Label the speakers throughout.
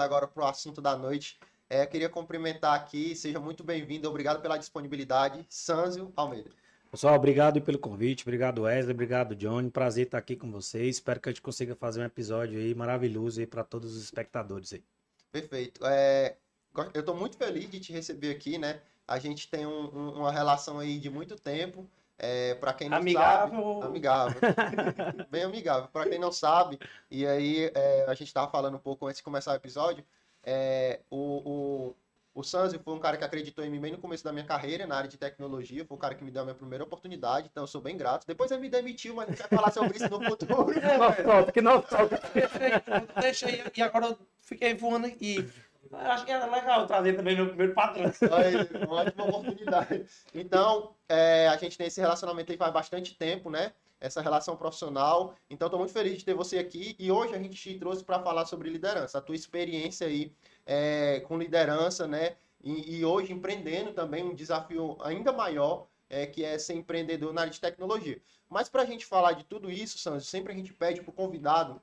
Speaker 1: agora para o assunto da noite. É, queria cumprimentar aqui, seja muito bem-vindo, obrigado pela disponibilidade, Sanzio Almeida.
Speaker 2: Pessoal, obrigado pelo convite, obrigado Wesley, obrigado Johnny, prazer estar aqui com vocês. Espero que a gente consiga fazer um episódio aí maravilhoso aí para todos os espectadores aí.
Speaker 1: Perfeito. É, eu estou muito feliz de te receber aqui, né? A gente tem um, um, uma relação aí de muito tempo. É, para quem não
Speaker 3: amigável.
Speaker 1: sabe, amigável, bem amigável. Para quem não sabe, e aí é, a gente estava falando um pouco antes de começar o episódio, é, o, o, o Sanzio foi um cara que acreditou em mim bem no começo da minha carreira na área de tecnologia, foi o cara que me deu a minha primeira oportunidade, então eu sou bem grato. Depois ele me demitiu, mas a gente vai falar sobre isso no futuro.
Speaker 3: É, não solta, que não solta. Deixa aí, e agora eu fiquei voando e Acho que era legal trazer também meu primeiro patrão.
Speaker 1: É uma ótima oportunidade. Então, é, a gente tem esse relacionamento aí faz bastante tempo, né? Essa relação profissional. Então, estou muito feliz de ter você aqui. E hoje a gente te trouxe para falar sobre liderança. A tua experiência aí é, com liderança, né? E, e, hoje empreendendo também um desafio ainda maior, é, que é ser empreendedor na área de tecnologia. Mas para a gente falar de tudo isso, Santos, sempre a gente pede para o convidado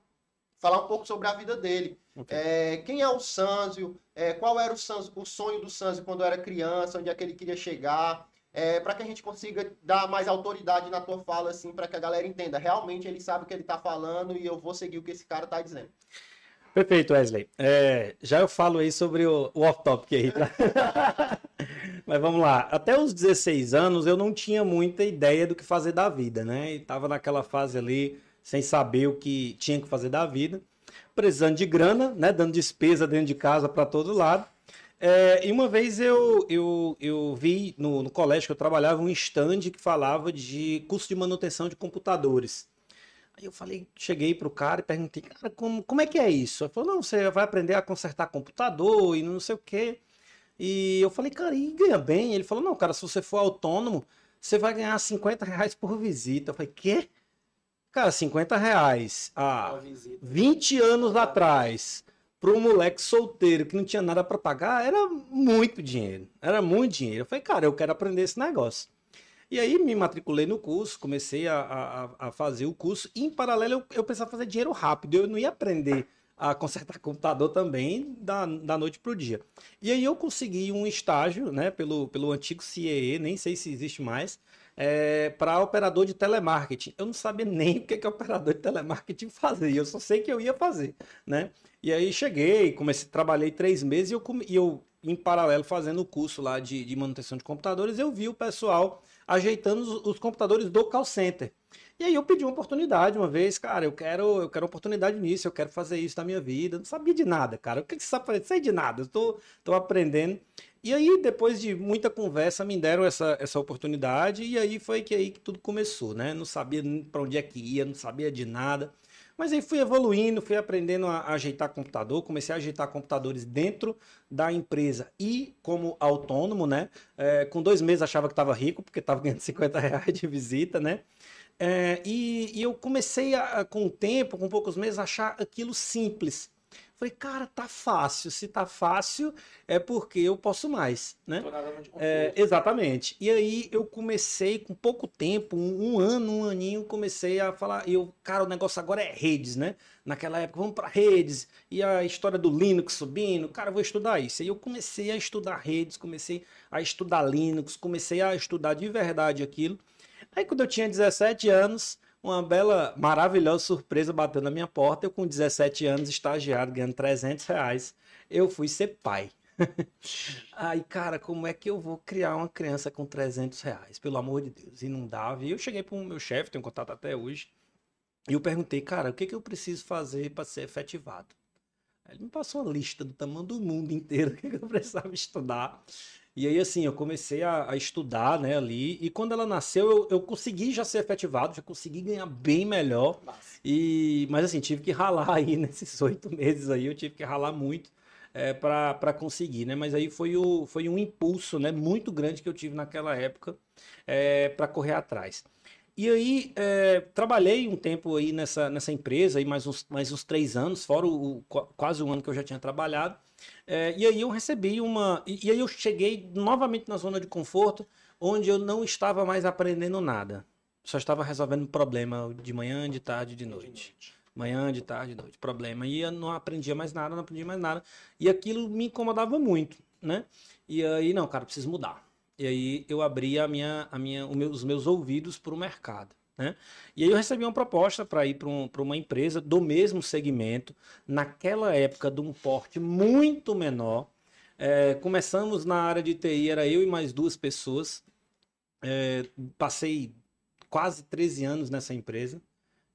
Speaker 1: falar um pouco sobre a vida dele. Okay. É, quem é o Sanzio? É, qual era o, Sanzio, o, sonho do Sanzio quando era criança? Onde é que ele queria chegar? É, para que a gente consiga dar mais autoridade na tua fala, assim, para que a galera entenda. Realmente ele sabe o que ele está falando e eu vou seguir o que esse cara está dizendo.
Speaker 2: Perfeito, Wesley. É, já eu falo aí sobre o, o off-topic aí. Tá? Mas vamos lá. Até os 16 anos eu não tinha muita ideia do que fazer da vida, né? E tava naquela fase ali sem saber o que tinha que fazer da vida, precisando de grana, né, dando despesa dentro de casa para todo lado. É, e uma vez eu, eu, eu vi no, no colégio que eu trabalhava um stand que falava de curso de manutenção de computadores. Aí eu falei, cheguei pro cara e perguntei, cara, como, como é que é isso? Ele falou, não, você vai aprender a consertar computador e não sei o quê. E eu falei, cara, e ganha bem? Ele falou, não, cara, se você for autônomo, você vai ganhar 50 reais por visita. Eu falei, quê? Cara, 50 reais há 20 anos atrás para um moleque solteiro que não tinha nada para pagar era muito dinheiro. Era muito dinheiro. Eu falei, cara, eu quero aprender esse negócio. E aí me matriculei no curso, comecei a, a, a fazer o curso. E em paralelo eu, eu precisava fazer dinheiro rápido. Eu não ia aprender a consertar computador também da, da noite para o dia. E aí eu consegui um estágio, né, pelo, pelo antigo CIE, nem sei se existe mais, é, para operador de telemarketing. Eu não sabia nem o que, que operador de telemarketing fazia, eu só sei que eu ia fazer, né? E aí cheguei, comecei, trabalhei três meses e eu, e eu em paralelo, fazendo o curso lá de, de manutenção de computadores, eu vi o pessoal ajeitando os, os, computadores do call center. E aí eu pedi uma oportunidade uma vez, cara, eu quero, eu quero oportunidade nisso, eu quero fazer isso na minha vida. Não sabia de nada, cara. O que, que você sabe fazer? Sei de nada, eu tô, tô aprendendo. E aí, depois de muita conversa, me deram essa, essa oportunidade, e aí foi que aí que tudo começou, né? Não sabia para onde é que ia, não sabia de nada. Mas aí fui evoluindo, fui aprendendo a, ajeitar computador, comecei a ajeitar computadores dentro da empresa e como autônomo, né? É, com dois meses achava que estava rico, porque estava ganhando 50 reais de visita, né? É, e, e, eu comecei a, com o tempo, com poucos meses, achar aquilo simples. Falei, cara, tá fácil. Se tá fácil, é porque eu posso mais, né? É, exatamente. E aí eu comecei com pouco tempo, um, um, ano, um aninho, comecei a falar, eu, cara, o negócio agora é redes, né? Naquela época, vamos para redes, e a história do Linux subindo, cara, eu vou estudar isso. E eu comecei a estudar redes, comecei a estudar Linux, comecei a estudar de verdade aquilo. Aí quando eu tinha 17 anos, uma bela, maravilhosa surpresa bateu na minha porta. Eu, com 17 anos, estagiário, ganhando 300 reais, eu fui ser pai. Aí, cara, como é que eu vou criar uma criança com 300 reais? Pelo amor de Deus. E não dava. E eu cheguei para o meu chefe, tenho contato até hoje, e eu perguntei, cara, o que, que eu preciso fazer para ser efetivado? Ele me passou uma lista do tamanho do mundo inteiro, que eu precisava estudar. E aí, assim, eu comecei a, a, estudar, né, ali. E quando ela nasceu, eu, eu consegui já ser efetivado, já consegui ganhar bem melhor. E, mas, assim, tive que ralar aí nesses oito meses aí, eu tive que ralar muito é, para conseguir, né? Mas aí foi, o, foi um impulso, né, muito grande que eu tive naquela época é, para correr atrás. E aí, é, trabalhei um tempo aí nessa, nessa empresa, aí mais, uns, mais uns três anos, fora o, o quase um ano que eu já tinha trabalhado. É, e aí eu recebi uma. E, e, aí eu cheguei novamente na zona de conforto, onde eu não estava mais aprendendo nada. Só estava resolvendo problema de manhã, de tarde, de noite. Manhã, de tarde, de noite. Problema. E eu não aprendia mais nada, não aprendia mais nada. E aquilo me incomodava muito, né? E aí, não, cara, preciso mudar. E aí eu abri a minha, a minha, os meus ouvidos para o mercado. Né? E aí eu recebi uma proposta para ir para um, uma empresa do mesmo segmento, naquela época de um porte muito menor. É, começamos na área de TI, era eu e mais duas pessoas. É, passei quase 13 anos nessa empresa.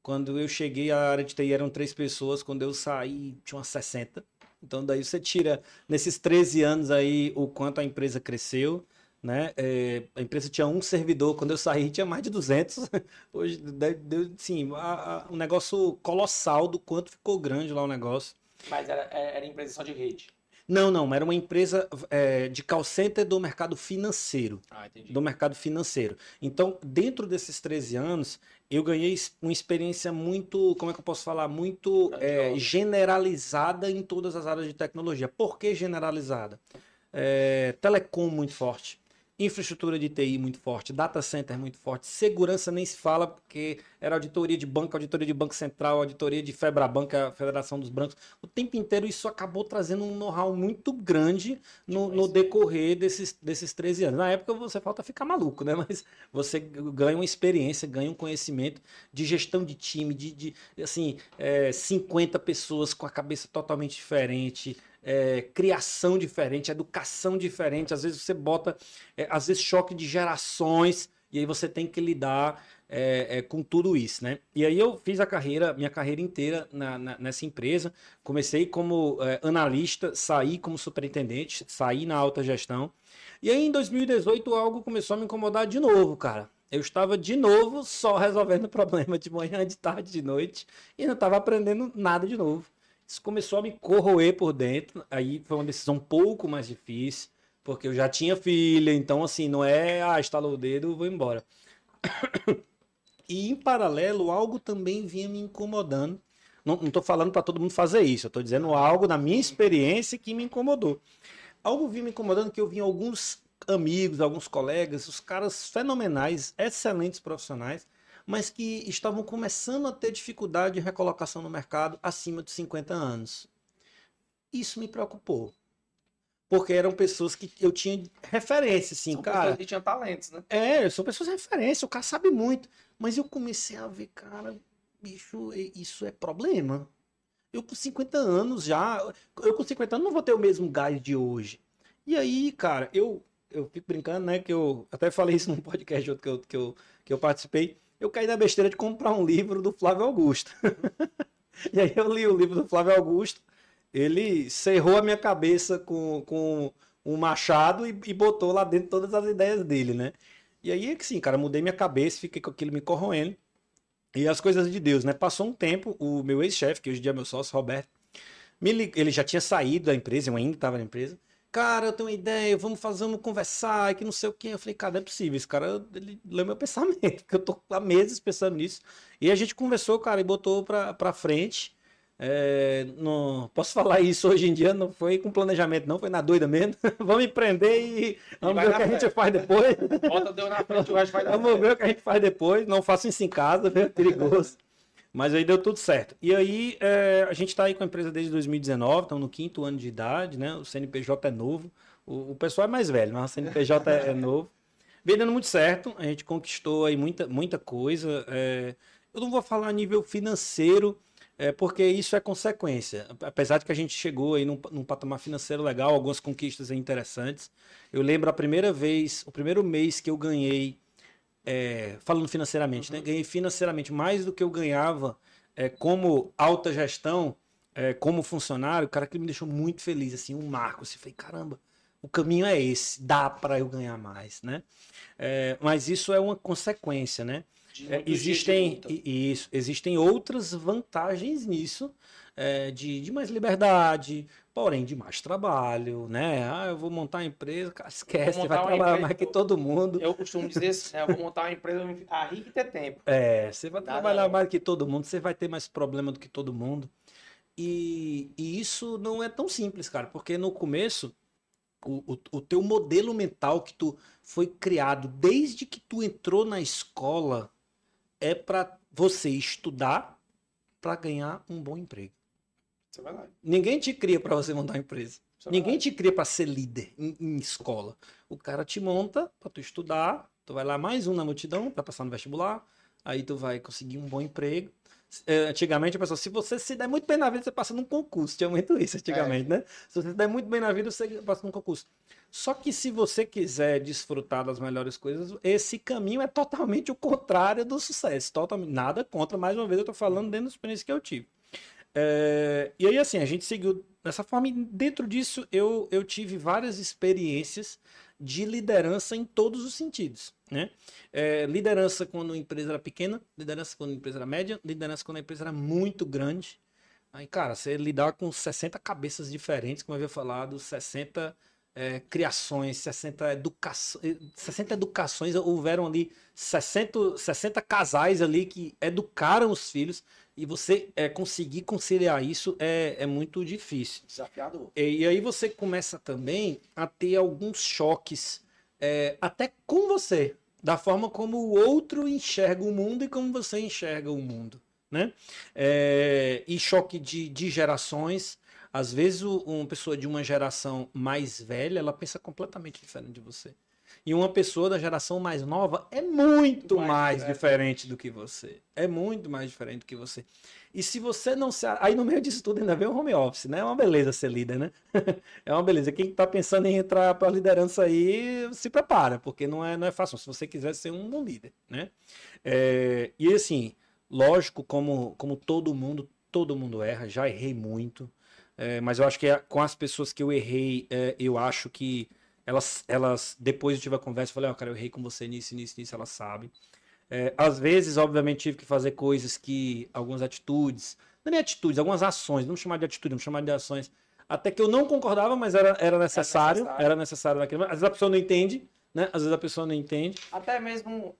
Speaker 2: Quando eu cheguei, a área de TI eram três pessoas. Quando eu saí, tinha umas 60. Então, daí você tira, nesses 13 anos aí, o quanto a empresa cresceu né? É, a empresa tinha um servidor, quando eu saí tinha mais de 200. Hoje, deu, sim, a, a, um negócio colossal do quanto ficou grande lá o negócio.
Speaker 3: Mas era, era empresa só de rede?
Speaker 2: Não, não, era uma empresa é, de call center do mercado financeiro.
Speaker 3: Ah, entendi.
Speaker 2: Do mercado financeiro. Então, dentro desses 13 anos, eu ganhei uma experiência muito, como é que eu posso falar? Muito é, generalizada em todas as áreas de tecnologia. Por que generalizada? É, telecom muito forte infraestrutura de TI muito forte, data center muito forte, segurança nem se fala, porque era auditoria de banco, auditoria de Banco Central, auditoria de Febrabanca, Federação dos Bancos. O tempo inteiro isso acabou trazendo um know-how muito grande no, no, decorrer desses, desses 13 anos. Na época você falta ficar maluco, né? Mas você ganha uma experiência, ganha um conhecimento de gestão de time, de, de assim, é, 50 pessoas com a cabeça totalmente diferente, é, criação diferente, educação diferente. Às vezes você bota, é, às vezes, choque de gerações, e aí você tem que lidar é, é com tudo isso, né? E aí eu fiz a carreira, minha carreira inteira na, na, nessa empresa. Comecei como é, analista, saí como superintendente, saí na alta gestão. E aí em 2018 algo começou a me incomodar de novo, cara. Eu estava de novo só resolvendo problema de manhã, de tarde, de noite e não estava aprendendo nada de novo. Isso começou a me corroer por dentro. Aí foi uma decisão um pouco mais difícil, porque eu já tinha filha, então assim, não é, ah, estalou o dedo, vou embora. E em paralelo, algo também vinha me incomodando. Não estou falando para todo mundo fazer isso, eu estou dizendo algo na minha experiência que me incomodou. Algo vinha me incomodando que eu vi alguns amigos, alguns colegas, os caras fenomenais, excelentes profissionais, mas que estavam começando a ter dificuldade de recolocação no mercado acima de 50 anos. Isso me preocupou. Porque eram pessoas que eu tinha referência, assim,
Speaker 3: são
Speaker 2: cara.
Speaker 3: Pessoas que tinham talentos, né?
Speaker 2: É, são pessoas de referência, o cara sabe muito. Mas eu comecei a ver, cara, bicho, isso é problema. Eu com 50 anos já. Eu com 50 anos não vou ter o mesmo gás de hoje. E aí, cara, eu, eu fico brincando, né? Que eu até falei isso num podcast outro que eu, que eu, que eu participei eu caí na besteira de comprar um livro do Flávio Augusto. e aí eu li o livro do Flávio Augusto, ele cerrou a minha cabeça com, com um machado e, e botou lá dentro todas as ideias dele, né? E aí é que sim, cara, mudei minha cabeça, fiquei com aquilo me corroendo. E as coisas de Deus, né? Passou um tempo, o meu ex-chefe, que hoje em dia é meu sócio, Roberto, me lig... ele já tinha saído da empresa, eu ainda estava na empresa cara, eu tenho uma ideia, vamos fazer, vamos conversar, que não sei o que. Eu falei, cara, não é possível, esse cara, ele leu meu pensamento, porque eu tô há meses pensando nisso. E a gente conversou, cara, e botou pra, pra frente. É, não, posso falar isso hoje em dia, não foi com planejamento, não, foi na doida mesmo. vamos empreender e vamos ver o que a gente faz depois.
Speaker 3: Bota deu na frente, o resto vai
Speaker 2: Vamos ver o que a gente faz depois, não faço isso em casa, é perigoso. Mas aí deu tudo certo. E aí é, a gente está aí com a empresa desde 2019, estamos no quinto ano de idade, né? O CNPJ é novo. O, o pessoal é mais velho, mas o CNPJ é, é novo. Vem dando muito certo, a gente conquistou aí muita, muita coisa. É, eu não vou falar a nível financeiro, é, porque isso é consequência. Apesar de que a gente chegou aí num, num patamar financeiro legal, algumas conquistas interessantes. Eu lembro a primeira vez, o primeiro mês que eu ganhei é, falando financeiramente, né? Ganhei financeiramente mais do que eu ganhava é, como alta gestão, é, como funcionário, cara que me deixou muito feliz, assim, um marco. Assim, falei, caramba, o caminho é esse, dá para eu ganhar mais, né? É, mas isso é uma consequência, né? É, existem isso, existem outras vantagens nisso, é, de, de mais liberdade, porém de mais trabalho, né? Ah, eu vou montar uma empresa, cara, esquece, você vai trabalhar empresa, mais que todo mundo.
Speaker 3: Eu costumo dizer assim, eu vou montar uma empresa, a rica ter tempo.
Speaker 2: É, você vai Nada trabalhar mais que todo mundo, você vai ter mais problema do que todo mundo. E, e isso não é tão simples, cara, porque no começo, o, o, o teu modelo mental que tu foi criado desde que tu entrou na escola é para você estudar para ganhar um bom emprego.
Speaker 3: Isso é verdade.
Speaker 2: Ninguém te cria para você montar uma empresa.
Speaker 3: É
Speaker 2: Ninguém te cria para ser líder em, em escola. O cara te monta para tu estudar, tu vai lá mais um na multidão para passar no vestibular, aí tu vai conseguir um bom emprego. É, antigamente a pessoa, se você se der muito bem na vida, você passa num concurso. Tinha muito isso antigamente, né? Se você se der muito bem na vida, você passa num concurso. Só que se você quiser desfrutar das melhores coisas, esse caminho é totalmente o contrário do sucesso. Totalmente, nada contra, mais uma vez eu tô falando dentro da experiência que eu tive. É, e aí, assim, a gente seguiu dessa forma, e dentro disso eu, eu tive várias experiências de liderança em todos os sentidos. Né? É, liderança quando a empresa era pequena, liderança quando a empresa era média, liderança quando a empresa era muito grande. Aí, cara, você lidar com 60 cabeças diferentes, como eu havia falado, 60 é, criações, 60, educa 60 educações, houveram ali 60, 60 casais ali que educaram os filhos e você é, conseguir conciliar isso é, é muito difícil.
Speaker 3: Desafiador.
Speaker 2: E, e aí você começa também a ter alguns choques, é, até com você, da forma como o outro enxerga o mundo e como você enxerga o mundo. Né? É, e choque de, de gerações. Às vezes, o- uma pessoa de uma geração mais velha, ela pensa completamente diferente de você. E uma pessoa da geração mais nova é muito
Speaker 3: Mais
Speaker 2: mais,
Speaker 3: diferente.
Speaker 2: diferente do que você. É muito mais diferente do que você. E se você não se. Aí no meio disso tudo ainda vem o home office, né? É uma beleza ser líder, né? é uma beleza. Quem tá pensando em entrar para a liderança aí, se prepara, porque não é, não é fácil. Se você quiser ser um bom líder, né? É, e assim, lógico, como, como todo mundo, todo mundo erra, já errei muito. É, mas eu acho que é- com as pessoas que eu errei, é, eu acho que elas, elas depois eu tive a conversa, eu falei, ó, cara, eu errei com você nisso, nisso, nisso, elas sabem. É, às vezes, obviamente, tive que fazer coisas que, algumas atitudes, não é nem atitudes, algumas ações, não chamar de atitude, não chamar de ações, até que eu não concordava, mas era, era necessário,
Speaker 3: necessário.
Speaker 2: era necessário naquele Às vezes a pessoa não entende, né? Às vezes a pessoa não entende.
Speaker 3: Até mesmo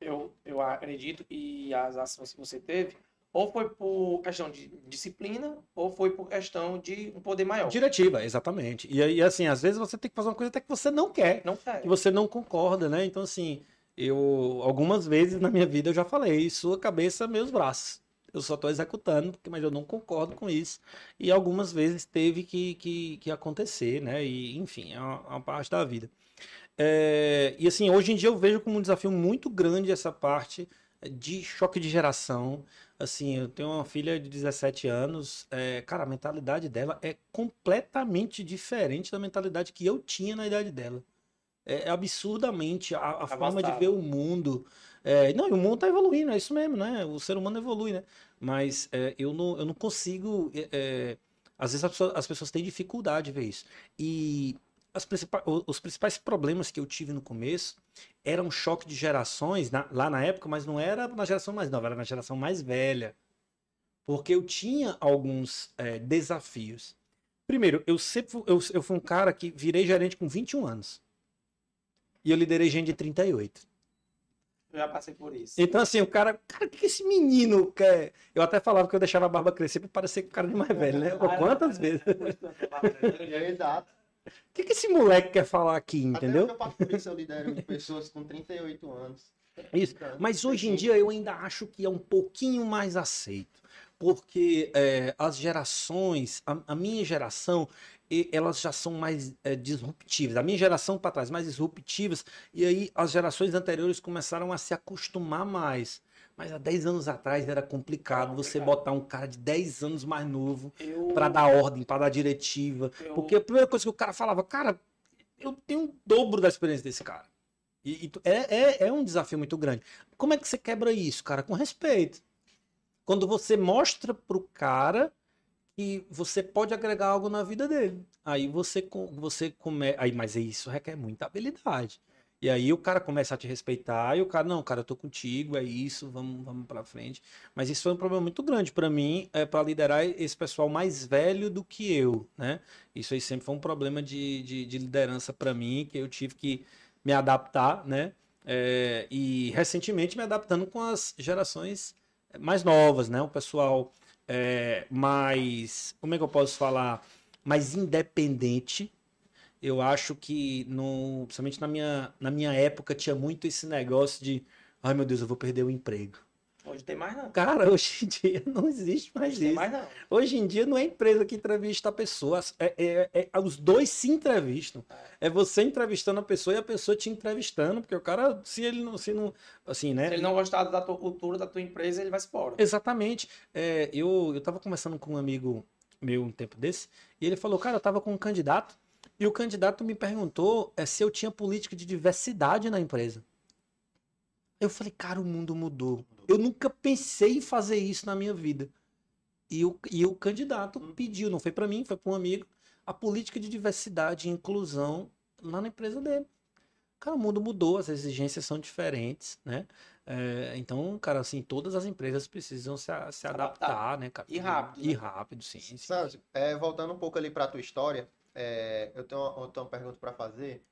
Speaker 3: eu, eu acredito que as ações que você teve, ou foi por questão de disciplina, ou foi por questão de um poder maior.
Speaker 2: Diretiva, exatamente. E aí, assim, às vezes você tem que fazer uma coisa até que você não quer.
Speaker 3: Não quer.
Speaker 2: que você não concorda, né? Então, assim, eu algumas vezes na minha vida eu já falei, sua cabeça, meus braços. Eu só estou executando, mas eu não concordo com isso. E algumas vezes teve que, que, que acontecer, né? E, enfim, é uma, uma parte da vida. É, e assim, hoje em dia eu vejo como um desafio muito grande essa parte de choque de geração. Assim, eu tenho uma filha de 17 anos, é, cara, a mentalidade dela é completamente diferente da mentalidade que eu tinha na idade dela. É absurdamente a, a forma de ver o mundo. É, não, e o mundo tá evoluindo, é isso mesmo, né? O ser humano evolui, né? Mas é, eu, não, eu não consigo. é, é, às vezes as pessoas, as pessoas têm dificuldade de ver isso. E principais, os principais problemas que eu tive no começo eram choque de gerações na- lá na época, mas não era na geração mais nova, era na geração mais velha. Porque eu tinha alguns é, desafios. Primeiro, eu sempre fu- eu, eu fui um cara que virei gerente com 21 anos. E eu liderei gente de 38.
Speaker 3: Eu já passei por isso.
Speaker 2: Então, assim, o cara, cara, o que esse menino quer? Eu até falava que eu deixava a barba crescer pra parecer com o cara de mais velho, né? Pô, Quantas vezes?
Speaker 1: Exato.
Speaker 2: Que, que esse moleque quer falar aqui,
Speaker 1: Até
Speaker 2: entendeu?
Speaker 1: hoje eu passo por isso, eu lidero de pessoas com 38 anos.
Speaker 2: Isso. Mas hoje em dia eu ainda acho que é um pouquinho mais aceito. Porque é, as gerações, a, a minha geração, elas já são mais é, disruptivas. A minha geração para trás, mais disruptivas. E aí as gerações anteriores começaram a se acostumar mais. Mas há 10 anos atrás era complicado
Speaker 3: Era
Speaker 2: você botar um cara de 10 anos mais novo
Speaker 3: Eu,
Speaker 2: para dar ordem, para dar diretiva.
Speaker 3: eu-
Speaker 2: Porque a primeira coisa que o cara falava, cara, eu tenho o dobro da experiência desse cara. E, e é, é, é um desafio muito grande. Como é que você quebra isso, cara? Com respeito. Quando você mostra pro cara que você pode agregar algo na vida dele. Aí você, você começa. Aí, mas isso requer muita habilidade. E aí o cara começa a te respeitar, e o cara, não, cara, eu tô contigo, é isso, vamos, vamos pra frente. Mas isso foi um problema muito grande pra mim, é para liderar esse pessoal mais velho do que eu, né? Isso aí sempre foi um problema de, de, de liderança pra mim, que eu tive que me adaptar, né? É, e recentemente me adaptando com as gerações mais novas, né? O pessoal é, mais, como é que eu posso falar, mais independente. Eu acho que, no, principalmente na minha, na minha época, tinha muito esse negócio de, ai meu Deus, eu vou perder o emprego.
Speaker 3: Hoje tem mais não.
Speaker 2: Cara, hoje em dia não existe mais
Speaker 3: Hoje tem
Speaker 2: isso.
Speaker 3: mais não.
Speaker 2: Hoje em dia não é empresa que entrevista a pessoa, é, é- é- os dois se entrevistam. É você entrevistando a pessoa e a pessoa te entrevistando, porque o cara, se ele não, se não, assim, né?
Speaker 3: Se ele não gostar da tua cultura, da tua empresa, ele vai se embora.
Speaker 2: Exatamente. É, eu, eu tava conversando com um amigo meu um tempo desse, e ele falou, cara, eu tava com um candidato, e o candidato me perguntou é, se eu tinha política de diversidade na empresa. Eu falei, cara, o mundo mudou. Eu nunca pensei em fazer isso na minha vida. E o, e o candidato pediu, não foi para mim, foi para um amigo, a política de diversidade e inclusão lá na empresa dele. Cara, o mundo mudou, as exigências são diferentes, né? É, então, cara, assim, todas as empresas precisam se, se adaptar,
Speaker 3: Adaptar.
Speaker 2: né, cara?
Speaker 3: E rápido,
Speaker 2: E
Speaker 3: né?
Speaker 2: rápido, sim. sim.
Speaker 1: Sérgio, é, voltando um pouco ali para tua história, é, eu, tenho, uma- eu tenho uma pergunta para fazer.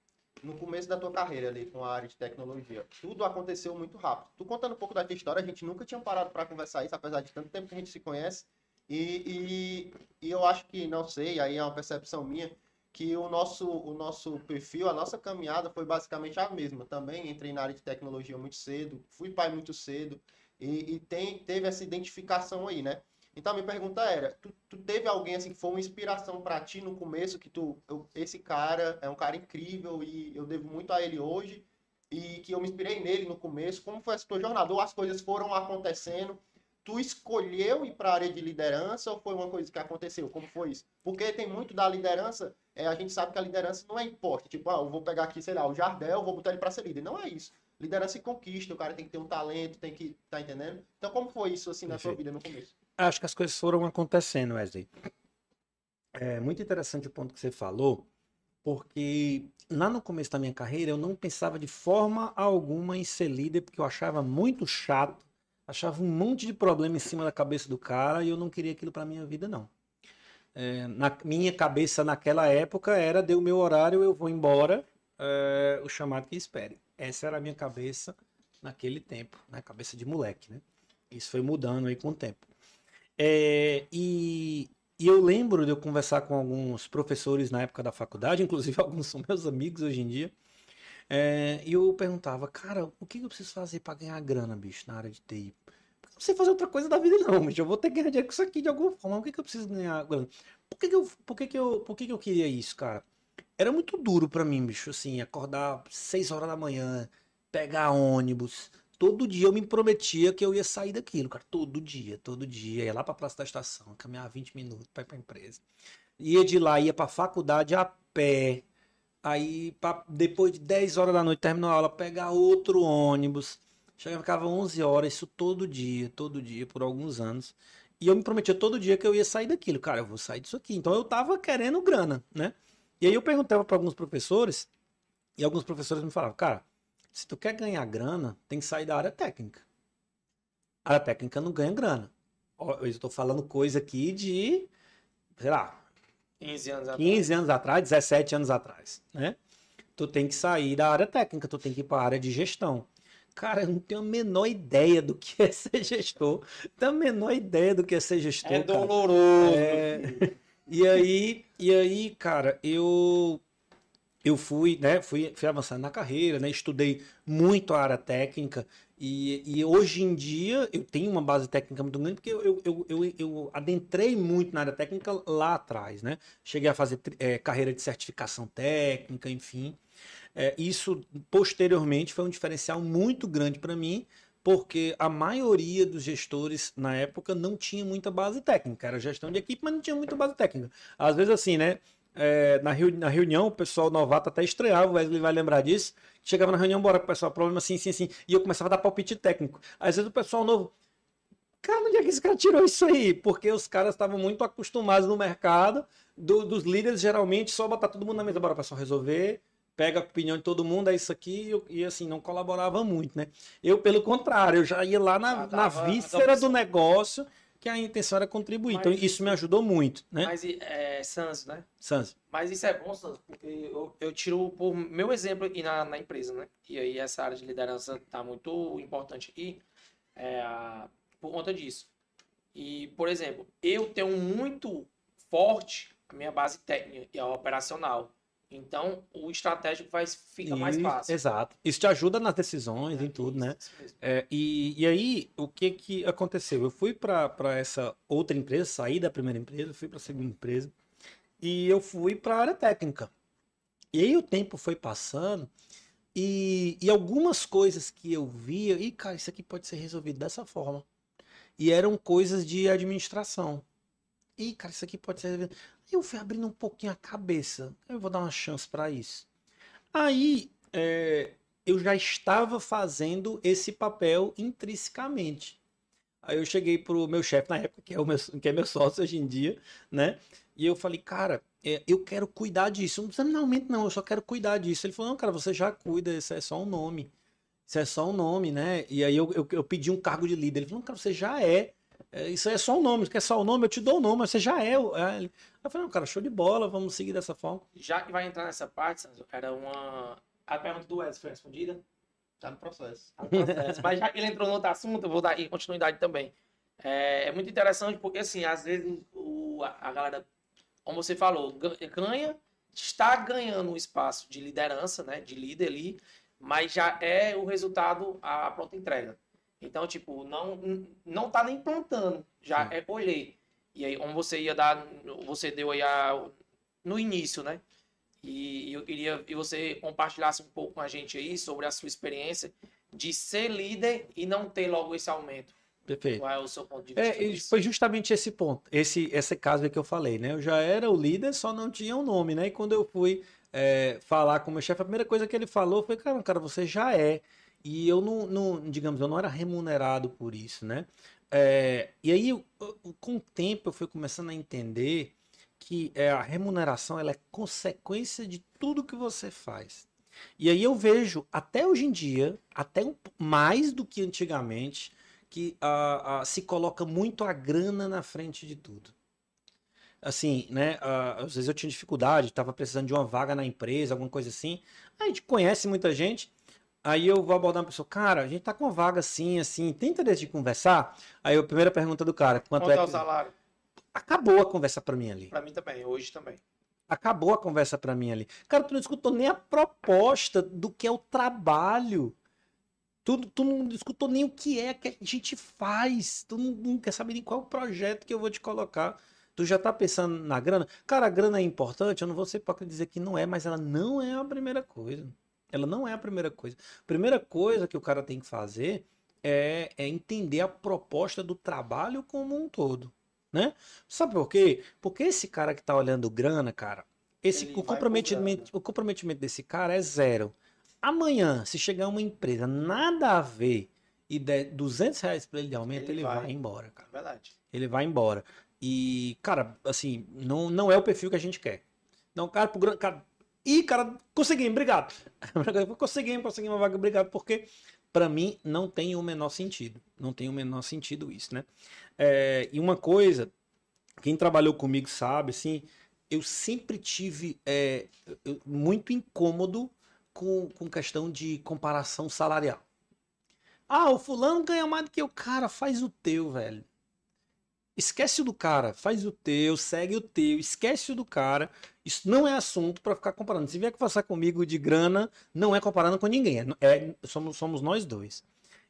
Speaker 1: No começo da tua carreira ali com a área de tecnologia, tudo aconteceu muito rápido. Tu contando um pouco da tua história, a gente nunca tinha parado para conversar isso, apesar de tanto tempo que a gente se conhece. E, e, e eu acho que, não sei, aí é uma percepção minha, que o nosso, o nosso perfil, a nossa caminhada foi basicamente a mesma. Também entrei na área de tecnologia muito cedo, fui pai muito cedo, e, e tem, teve essa identificação aí, né? Então, a minha pergunta era: tu, tu teve alguém assim que foi uma inspiração pra ti no começo, que tu, eu- esse cara é um cara incrível e eu devo muito a ele hoje, e que eu me inspirei nele no começo? Como foi essa tua jornada? Ou as coisas foram acontecendo? Tu escolheu ir para a área de liderança ou foi uma coisa que aconteceu? Como foi isso? Porque tem muito da liderança, é, a gente sabe que a liderança não é imposta. Tipo, ah, eu vou pegar aqui, sei lá, o Jardel, vou botar ele para ser líder. Não é isso. Liderança e conquista, o cara tem que ter um talento, tem que. Tá entendendo? Então, como foi isso assim na
Speaker 2: Perfeito.
Speaker 1: vida no começo?
Speaker 2: Acho que as coisas foram acontecendo, Wesley. É muito interessante o ponto que você falou, porque lá no começo da minha carreira eu não pensava de forma alguma em ser líder, porque eu achava muito chato, achava um monte de problema em cima da cabeça do cara e eu não queria aquilo para minha vida, não. É, na minha cabeça naquela época era deu meu horário, eu vou embora, é, o chamado que espere. Essa era a minha cabeça naquele tempo, né? Cabeça de moleque, né? Isso foi mudando aí com o tempo. É, e, e eu lembro de eu conversar com alguns professores na época da faculdade, inclusive alguns são meus amigos hoje em dia, é, e eu perguntava, cara, o que eu preciso fazer para ganhar grana, bicho, na área de TI? Eu não sei fazer outra coisa da vida, não, bicho. Eu vou ter que ganhar dinheiro com isso aqui de alguma forma. O que, que eu preciso ganhar grana? Por que, que, eu, por, que, que, eu, por que, que eu queria isso, cara? Era muito duro para mim, bicho, assim, acordar 6 horas da manhã, pegar ônibus. Todo dia eu me prometia que eu ia sair daquilo, cara. Todo dia, todo dia. Ia lá pra Praça da Estação, caminhar 20 minutos pra ir pra empresa. Ia de lá, ia pra faculdade a pé. Aí, pra- depois de 10 horas da noite, terminou a aula, pegar outro ônibus. Chegava, ficava 11 horas, isso todo dia, todo dia, por alguns anos. E eu me prometia todo dia que eu ia sair daquilo. Cara, eu vou sair disso aqui. Então eu tava querendo grana, né? E aí eu perguntava para alguns professores, e alguns professores me falavam, cara, se tu quer ganhar grana, tem que sair da área técnica. A área técnica não ganha grana. Eu estou falando coisa aqui de, sei lá,
Speaker 3: 15 anos atrás.
Speaker 2: 15 anos atrás, 17 anos atrás, né? Tu tem que sair da área técnica, tu tem que ir para a área de gestão. Cara, eu não tenho a menor ideia do que é ser gestor. Não tenho a menor ideia do que é ser gestor,
Speaker 3: É
Speaker 2: cara.
Speaker 3: doloroso.
Speaker 2: É. E aí, e aí, cara, eu eu fui, né, fui, fui avançando na carreira, né, estudei muito a área técnica e, e hoje em dia eu tenho uma base técnica muito grande porque eu, eu, eu, eu, adentrei muito na área técnica lá atrás, né, cheguei a fazer eh, carreira de certificação técnica, enfim, É, isso posteriormente foi um diferencial muito grande para mim porque a maioria dos gestores na época não tinha muita base técnica, era gestão de equipe, mas não tinha muita base técnica. Às vezes assim, né, é, na, reuni- na reunião, o pessoal novato até estreava, o Wesley vai lembrar disso. Chegava na reunião, bora, pessoal, problema assim, assim, assim. E eu começava a dar palpite técnico. Às vezes o pessoal novo, cara, onde é que esse cara tirou isso aí? Porque os caras estavam muito acostumados no mercado, do- dos líderes, geralmente, só botar todo mundo na mesa, bora, pessoal, resolver. Pega a opinião de todo mundo, é isso aqui, e, e assim, não colaborava muito, né? Eu, pelo contrário, eu já ia lá na,
Speaker 3: Já
Speaker 2: na víscera do negócio, que a intenção era contribuir. então,
Speaker 3: Mas
Speaker 2: isso me ajudou muito, né?
Speaker 3: Mas é Sans, né?
Speaker 2: Sanz.
Speaker 3: Mas isso é bom, Sans, porque eu, eu tiro por meu exemplo aqui na, na empresa, né? E aí essa área de liderança tá muito importante aqui é, por conta disso. E, por exemplo, eu tenho muito forte a minha base técnica e a operacional. Então, o estratégico vai, fica mais
Speaker 2: Isso,
Speaker 3: fácil.
Speaker 2: Exato. Isso te ajuda nas decisões, em tudo, né?
Speaker 3: Isso.
Speaker 2: É, e, e aí, o que que aconteceu? Eu fui para essa outra empresa, saí da primeira empresa, fui para a segunda empresa e eu fui para a área técnica. E aí o tempo foi passando e, e algumas coisas que eu via, e cara, isso aqui pode ser resolvido dessa forma. E eram coisas de administração. E cara, isso aqui pode ser eu fui abrindo um pouquinho a cabeça. Eu vou dar uma chance para isso. Aí é, eu já estava fazendo esse papel intrinsecamente. Aí eu cheguei pro meu chefe na época, que é, o meu, que é meu sócio hoje em dia, né? E eu falei, cara, é, eu quero cuidar disso. Não precisa não, eu só quero cuidar disso. Ele falou, não, cara, você já cuida, isso é só um nome. Isso é só um nome, né? E aí eu, eu, eu pedi um cargo de líder. Ele falou, não, cara, você já é. É, Isso é só um nome, quer só o nome? Eu te dou o nome, você já é. o- é. Eu falei, não, cara, show de bola, vamos seguir dessa forma.
Speaker 3: Já que vai entrar nessa parte, era uma. A pergunta do Wes foi respondida?
Speaker 1: Tá no processo.
Speaker 3: Tá no processo. Mas já que ele entrou no outro assunto, eu vou dar continuidade também. É, é muito interessante porque, assim, às vezes o, a, a galera, como você falou, ga- ganha, está ganhando um espaço de liderança, né? De líder ali, mas já é o resultado a pronta entrega. Então, tipo, não, não tá nem plantando, já
Speaker 2: Sim.
Speaker 3: é colher. E aí, como você ia dar, você deu aí a, no início, né? E eu queria que você compartilhasse um pouco com a gente aí sobre a sua experiência de ser líder e não ter logo esse aumento.
Speaker 2: Perfeito.
Speaker 3: Qual é o seu ponto de vista?
Speaker 2: É, e
Speaker 3: isso?
Speaker 2: foi justamente esse ponto, esse, esse caso que eu falei, né? Eu já era o líder, só não tinha um nome, né? E quando eu fui é, falar com o meu chefe, a primeira coisa que ele falou foi, cara, cara, você já é. E eu não, não digamos, eu não era remunerado por isso, né? É, e aí, com o tempo, eu fui começando a entender que é, a remuneração ela é consequência de tudo que você faz. E aí eu vejo, até hoje em dia, até mais do que antigamente, que ah, ah, se coloca muito a grana na frente de tudo. Assim, né? ah, às vezes eu tinha dificuldade, estava precisando de uma vaga na empresa, alguma coisa assim. A gente conhece muita gente. Aí eu vou abordar uma pessoa, cara, a gente tá com uma vaga assim, assim, tem interesse de conversar? Aí a primeira pergunta do cara, quanto
Speaker 3: Quanto
Speaker 2: é
Speaker 3: é o salário?
Speaker 2: Acabou a conversa pra mim ali.
Speaker 3: Pra mim também, hoje também.
Speaker 2: Acabou a conversa pra mim ali. Cara, tu não escutou nem a proposta do que é o trabalho. Tu, tu não escutou nem o que é que a gente faz. Tu não, não quer saber nem qual é o projeto que eu vou te colocar. Tu já tá pensando na grana? Cara, a grana é importante, eu não vou ser hipócrita dizer que não é, mas ela não é a primeira coisa. Ela não é a primeira coisa. A primeira coisa que o cara tem que fazer é, é entender a proposta do trabalho como um todo. Né? Sabe por quê? Porque esse cara que tá olhando grana, cara, esse,
Speaker 3: Ele
Speaker 2: o, comprometimento, o comprometimento desse cara é zero. Amanhã, se chegar uma empresa nada a ver e der 200 reais pra ele de aumento,
Speaker 3: Ele
Speaker 2: ele,
Speaker 3: vai.
Speaker 2: vai. embora, cara.
Speaker 3: Verdade.
Speaker 2: Ele vai embora. E, cara, assim, não, não é o perfil que a gente quer. Não, cara, pro. Cara, Ih, cara, conseguimos, obrigado. conseguimos, conseguimos uma vaga, obrigado, porque pra mim não tem o menor sentido. Não tem o menor sentido isso, né? É, e uma coisa, quem trabalhou comigo sabe, assim, eu sempre tive é, muito incômodo com, com questão de comparação salarial. Ah, o fulano ganha mais do que o cara, faz o teu, velho. Esquece o do cara, faz o teu, segue o teu, esquece o do cara. Isso não é assunto pra ficar comparando. Se vier conversar comigo de grana, não é comparando com ninguém. É, é- somos, somos nós dois.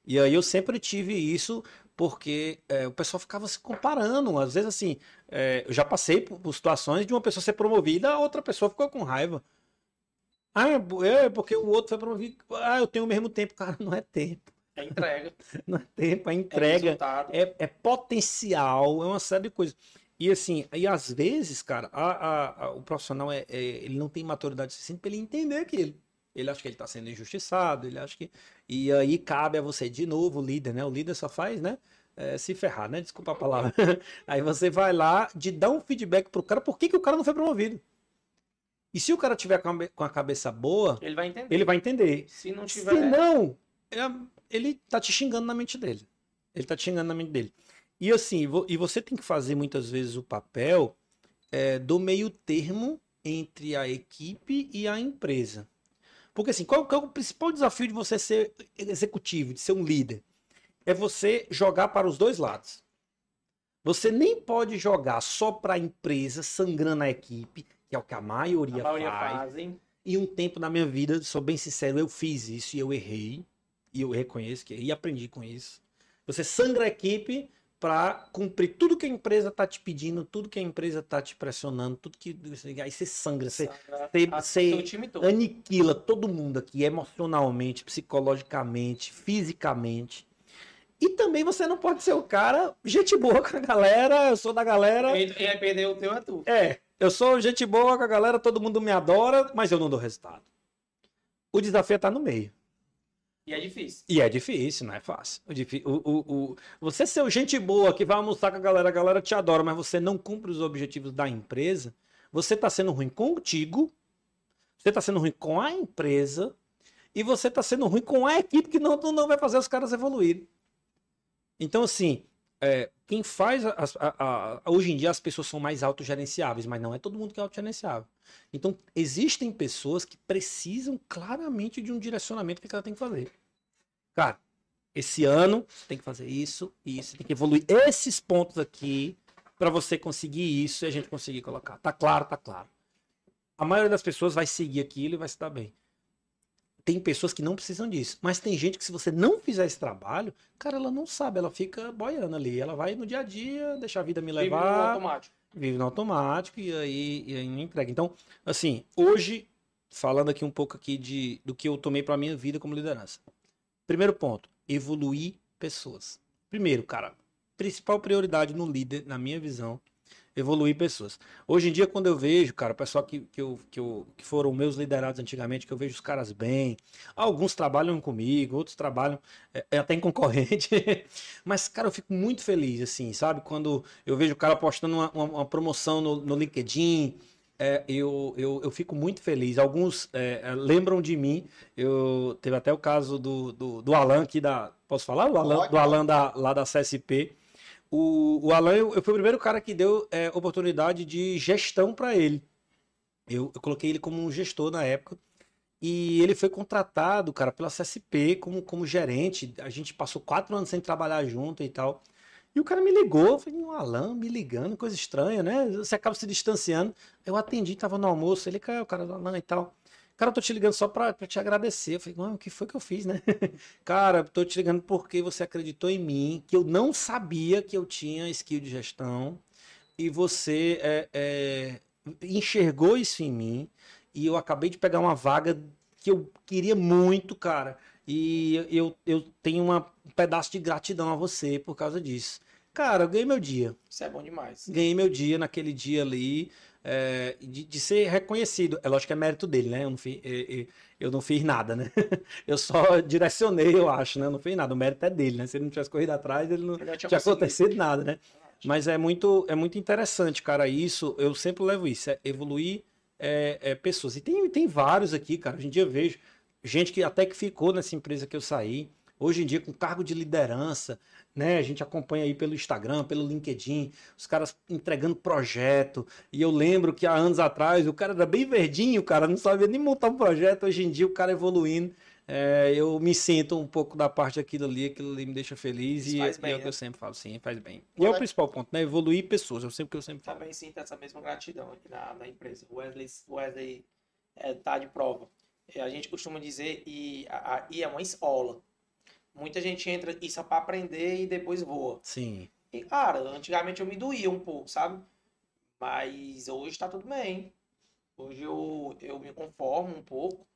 Speaker 2: E aí eu sempre tive isso porque é, o pessoal ficava se comparando. Às vezes, assim, é, eu já passei por, por situações de uma pessoa ser promovida, a outra pessoa ficou com raiva. Ah, é porque o outro foi promovido. Ah, eu tenho o mesmo tempo. Cara, não é tempo.
Speaker 3: É entrega,
Speaker 2: Não é tempo, é
Speaker 3: é
Speaker 2: entrega
Speaker 3: resultado.
Speaker 2: é, é potencial, é uma série de coisas. E assim, e às vezes, cara, a- a- a- o profissional é, é- ele não tem maturidade suficiente para ele entender aquilo. Ele acha que ele está sendo injustiçado, ele acha que. E aí cabe a você, de novo, o líder, né? O líder só faz, né? é, se ferrar, né? Desculpa a palavra. aí você vai lá de dar um feedback pro cara, por que, que o cara não foi promovido? E se o cara tiver com a, cabeça boa,
Speaker 3: Ele vai entender.
Speaker 2: ele vai entender.
Speaker 3: Se não tiver.
Speaker 2: Se não, é- ele tá te xingando na mente dele. Ele tá te xingando na mente dele. E assim, e você tem que fazer muitas vezes o papel é, do meio termo entre a equipe e a empresa. Porque assim, qual, qual é o principal desafio de você ser executivo, de ser um líder? É você jogar para os dois lados. Você nem pode jogar só para a empresa, sangrando a equipe, que é o que a maioria,
Speaker 3: A maioria
Speaker 2: faz.
Speaker 3: fazem.
Speaker 2: E um tempo na minha vida, sou bem sincero, eu fiz isso e eu errei. E eu reconheço que e aprendi com isso. Você sangra a equipe para cumprir tudo que a empresa tá te pedindo, tudo que a empresa tá te pressionando, tudo que. Aí você sangra, você você-
Speaker 3: a-
Speaker 2: você-
Speaker 3: time todo.
Speaker 2: aniquila todo mundo aqui, emocionalmente, psicologicamente, fisicamente. E também você não pode ser o cara, gente boa com a galera, eu sou da galera.
Speaker 3: E e aí perder o teu é tu.
Speaker 2: É, eu sou gente boa com a galera, todo mundo me adora, mas eu não dou resultado. O desafio é estar no meio.
Speaker 3: E é difícil.
Speaker 2: E é difícil, não é fácil. O o- o- Você ser gente boa que vai almoçar com a galera, a galera te adora, mas você não cumpre os objetivos da empresa, você está sendo ruim contigo, você está sendo ruim com a empresa, e você está sendo ruim com a equipe que não, não vai fazer os caras evoluírem. Então, assim, é, quem faz. as- a- a- hoje em dia as pessoas são mais autogerenciáveis, mas não é todo mundo que é autogerenciável. Então, existem pessoas que precisam claramente de um direcionamento que ela tem que fazer. Cara, esse ano você tem que fazer isso, isso, tem que evoluir esses pontos aqui para você conseguir isso e a gente conseguir colocar. Tá claro, tá claro. A maioria das pessoas vai seguir aquilo e vai se dar bem. Tem pessoas que não precisam disso, mas tem gente que se você não fizer esse trabalho, cara, ela não sabe, ela fica boiando ali, ela vai no dia a dia, deixar a vida me
Speaker 3: Vive no
Speaker 2: levar,
Speaker 3: automático.
Speaker 2: vive no automático e aí, e aí não entrega. Então, assim, hoje, falando aqui um pouco aqui de, do que eu tomei para minha vida como liderança. Primeiro ponto, evoluir pessoas. Primeiro, cara, principal prioridade no líder, na minha visão, evoluir pessoas. Hoje em dia, quando eu vejo, cara, o pessoal que, que, eu, que, eu, que foram meus liderados antigamente, que eu vejo os caras bem, alguns trabalham comigo, outros trabalham é, é até em concorrente, mas, cara, eu fico muito feliz, assim, sabe? Quando eu vejo o cara postando uma, uma, uma promoção no, no LinkedIn, é, eu, eu, eu fico muito feliz. Alguns é, é, lembram de mim. Eu teve até o caso do, do, do Alan aqui da. Posso falar? O Alan, do Alan da, lá da CSP. O, o Alan, eu, eu fui o primeiro cara que deu é, oportunidade de gestão para ele. Eu, eu coloquei ele como um gestor na época. E ele foi contratado, cara, pela CSP como, como gerente. A gente passou quatro anos sem trabalhar junto e tal. E o cara me ligou, falei, um Alan me ligando, coisa estranha, né? Você acaba se distanciando. Eu atendi, tava no almoço, ele caiu, o cara do Alan e tal. Cara, eu tô te ligando só pra, pra te agradecer. Eu falei, mano, o que foi que eu fiz, né? cara, tô te ligando porque você acreditou em mim, que eu não sabia que eu tinha skill de gestão, e você é, é, enxergou isso em mim, e eu acabei de pegar uma vaga que eu queria muito, cara. E eu, eu tenho uma, um pedaço de gratidão a você por causa disso. Cara, eu ganhei meu dia.
Speaker 3: Isso é bom demais.
Speaker 2: Ganhei meu dia naquele dia ali. É, de, de ser reconhecido. É lógico que é mérito dele, né? Eu não fiz, eu, eu não fiz nada, né? Eu só direcionei, eu acho, né? Eu não fiz nada. O mérito é dele, né? Se ele não tivesse corrido atrás, ele não
Speaker 3: tinha
Speaker 2: tinha acontecido nada, né? Mas é muito, é muito interessante, cara. Isso, eu sempre levo isso, é evoluir é, é, pessoas. E tem, tem vários aqui, cara. Hoje em dia eu vejo gente que até que ficou nessa empresa que eu saí. Hoje em dia, com cargo de liderança, né? A gente acompanha aí pelo Instagram, pelo LinkedIn, os caras entregando projeto. E eu lembro que há anos atrás o cara era bem verdinho, o cara não sabia nem montar um projeto. Hoje em dia, o cara evoluindo. É, eu me sinto um pouco da parte daquilo ali, aquilo ali me deixa feliz
Speaker 3: Isso
Speaker 2: e,
Speaker 3: faz
Speaker 2: e
Speaker 3: bem,
Speaker 2: é o que
Speaker 3: né?
Speaker 2: eu sempre falo, sim, faz bem. E é o principal ponto, né? Evoluir pessoas, eu sempre que eu sempre falo.
Speaker 3: Também sinto essa mesma gratidão aqui na, na empresa. O Wesley, Wesley é, tá de prova. É, a gente costuma dizer, e, a, a- e é uma escola. Muita gente entra isso para aprender e depois voa.
Speaker 2: Sim,
Speaker 3: E, cara, antigamente eu me doía um pouco, sabe? Mas hoje tá tudo bem. Hoje eu, eu me conformo um pouco.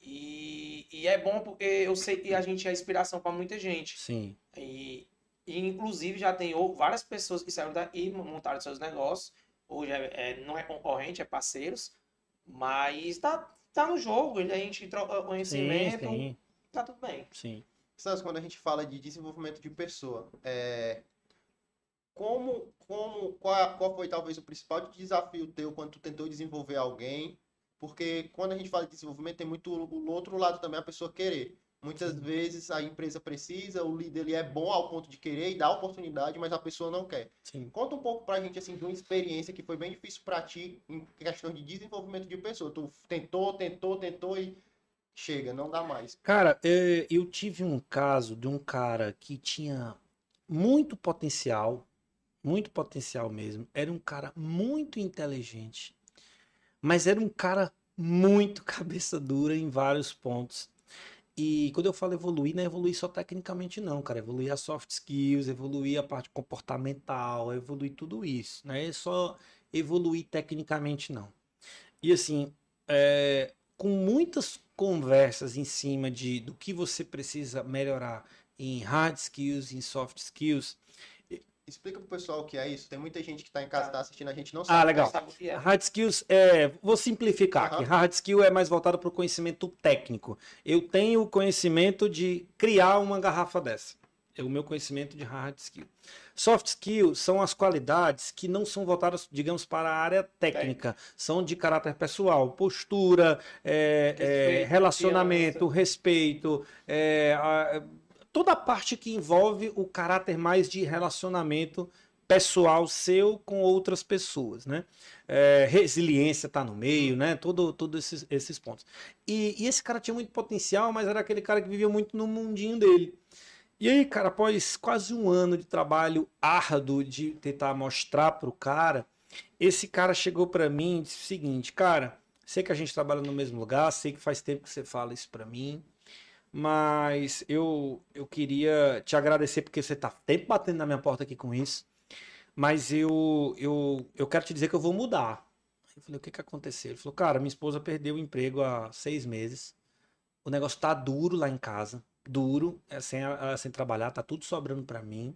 Speaker 3: E, e é bom porque eu sei que a gente é inspiração para muita gente.
Speaker 2: sim,
Speaker 3: E, e, inclusive já tem várias pessoas que saíram daí e montaram seus negócios. Hoje é, é- não é concorrente, é parceiros. Mas tá, tá no jogo, a gente troca
Speaker 2: sim,
Speaker 3: conhecimento,
Speaker 2: sim,
Speaker 3: tá tudo bem.
Speaker 2: sim.
Speaker 1: Santos, quando a gente fala de desenvolvimento de pessoa, é, como, como, qual, qual foi talvez o principal desafio teu quando tu tentou desenvolver alguém? Porque quando a gente fala de desenvolvimento, tem muito o outro lado também, a pessoa querer. Muitas vezes a empresa precisa, o líder ele é bom ao ponto de querer e dar oportunidade, mas a pessoa não quer.
Speaker 2: sim.
Speaker 1: Conta um pouco pra gente assim de uma experiência que foi bem difícil pra ti em questão de desenvolvimento de pessoa. Tu tentou, tentou, tentou e chega, não dá mais.
Speaker 2: Cara, é, eu tive um caso de um cara que tinha muito potencial, muito potencial mesmo. Era um cara muito inteligente, Mas era um cara muito cabeça dura em vários pontos. E quando eu falo evoluir, não é evoluir só tecnicamente, não, cara. Evoluir as soft skills, evoluir a parte comportamental, evoluir tudo isso. Não é só evoluir tecnicamente, não. E assim, é, com muitas conversas em cima de do que você precisa melhorar em hard skills, em soft skills,
Speaker 1: Explica pro pessoal o que é isso. Tem muita gente que tá em casa,
Speaker 3: Tá.
Speaker 1: tá assistindo, a gente não
Speaker 2: Ah,
Speaker 1: sabe.
Speaker 2: legal.
Speaker 3: Sabe o que é?
Speaker 2: Hard skills é. Vou simplificar aqui.
Speaker 1: Aham.
Speaker 2: Hard skill é mais voltado para o conhecimento técnico. Eu tenho o conhecimento de criar uma garrafa dessa. É o meu conhecimento de hard skill. Soft skill são as qualidades que não são voltadas, digamos, para a área técnica. São de caráter pessoal, postura, é, é,
Speaker 3: Respeito,
Speaker 2: relacionamento, respeito, é, a- toda a parte que envolve o caráter mais de relacionamento pessoal seu com outras pessoas, né? É, resiliência tá no meio, né? Todo, todos esses, esses pontos. E, e esse cara tinha muito potencial, mas era aquele cara que vivia muito no mundinho dele. E aí, cara, após quase um ano de trabalho árduo de tentar mostrar pro cara, esse cara chegou pra mim e disse o seguinte, cara, sei que a gente trabalha no mesmo lugar, sei que faz tempo que você fala isso pra mim, mas eu, eu queria te agradecer porque você tá tempo batendo na minha porta aqui com isso. Mas eu, eu, eu quero te dizer que eu vou mudar. Eu falei, o que que aconteceu? Ele falou, cara, minha esposa perdeu o emprego há seis meses. O negócio tá duro lá em casa. Duro, é, sem, sem trabalhar, tá tudo sobrando pra mim.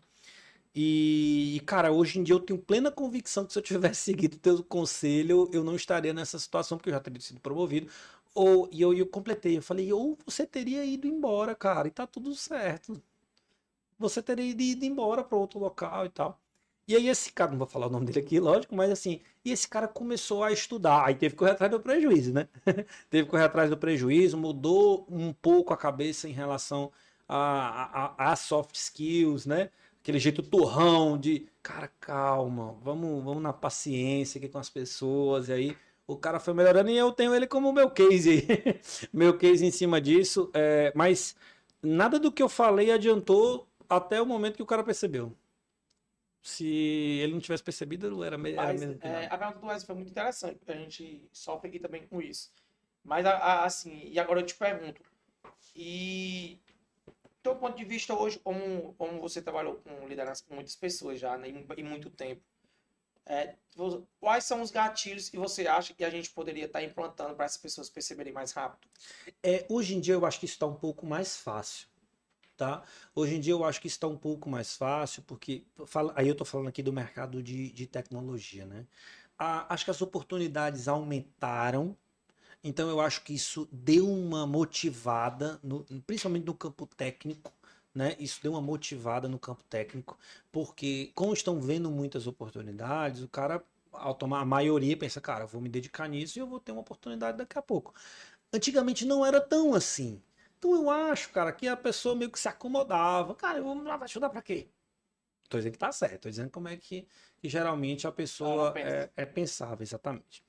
Speaker 2: E, cara, hoje em dia eu tenho plena convicção que se eu tivesse seguido o teu conselho, eu não estaria nessa situação, porque eu já teria sido promovido. Ou, e eu, eu completei, eu falei, ou você teria ido embora, cara, e tá tudo certo. Você teria ido embora para outro local e tal. E aí esse cara, não vou falar o nome dele aqui, lógico, mas assim, e esse cara começou a estudar, aí teve que correr atrás do prejuízo, né? teve que correr atrás do prejuízo, mudou um pouco a cabeça em relação a, a, a soft skills, né? Aquele jeito turrão de, cara, calma, vamos, vamos na paciência aqui com as pessoas, e aí o cara foi melhorando e eu tenho ele como meu case meu case em cima disso, é, mas nada do que eu falei adiantou até o momento que o cara percebeu. Se ele não tivesse percebido, era, me- era
Speaker 3: Mas,
Speaker 2: que
Speaker 3: é, a pergunta do Wesley foi muito interessante, porque a gente sofre aqui também com isso. Mas, a- a- assim, e agora eu te pergunto, e teu ponto de vista hoje, como, como você trabalhou com liderança com muitas pessoas já, né, em muito tempo, é, quais são os gatilhos que você acha que a gente poderia estar implantando para essas pessoas perceberem mais rápido?
Speaker 2: É, hoje em dia eu acho que isso está um pouco mais fácil, tá? Hoje em dia eu acho que está um pouco mais fácil, porque fala- aí eu estou falando aqui do mercado de, de tecnologia, né? A- acho que as oportunidades aumentaram, então eu acho que isso deu uma motivada, no- principalmente no campo técnico, né? Isso deu uma motivada no campo técnico, porque como estão vendo muitas oportunidades, o cara, ao tomar a maioria, pensa, cara, vou me dedicar nisso e eu vou ter uma oportunidade daqui a pouco. Antigamente não era tão assim. Então eu acho, cara, que a pessoa meio que se acomodava. Cara, eu vou vai estudar pra quê? Tô dizendo que tá certo, tô dizendo como é que, que geralmente a pessoa
Speaker 3: pensa.
Speaker 2: é, é pensável, exatamente.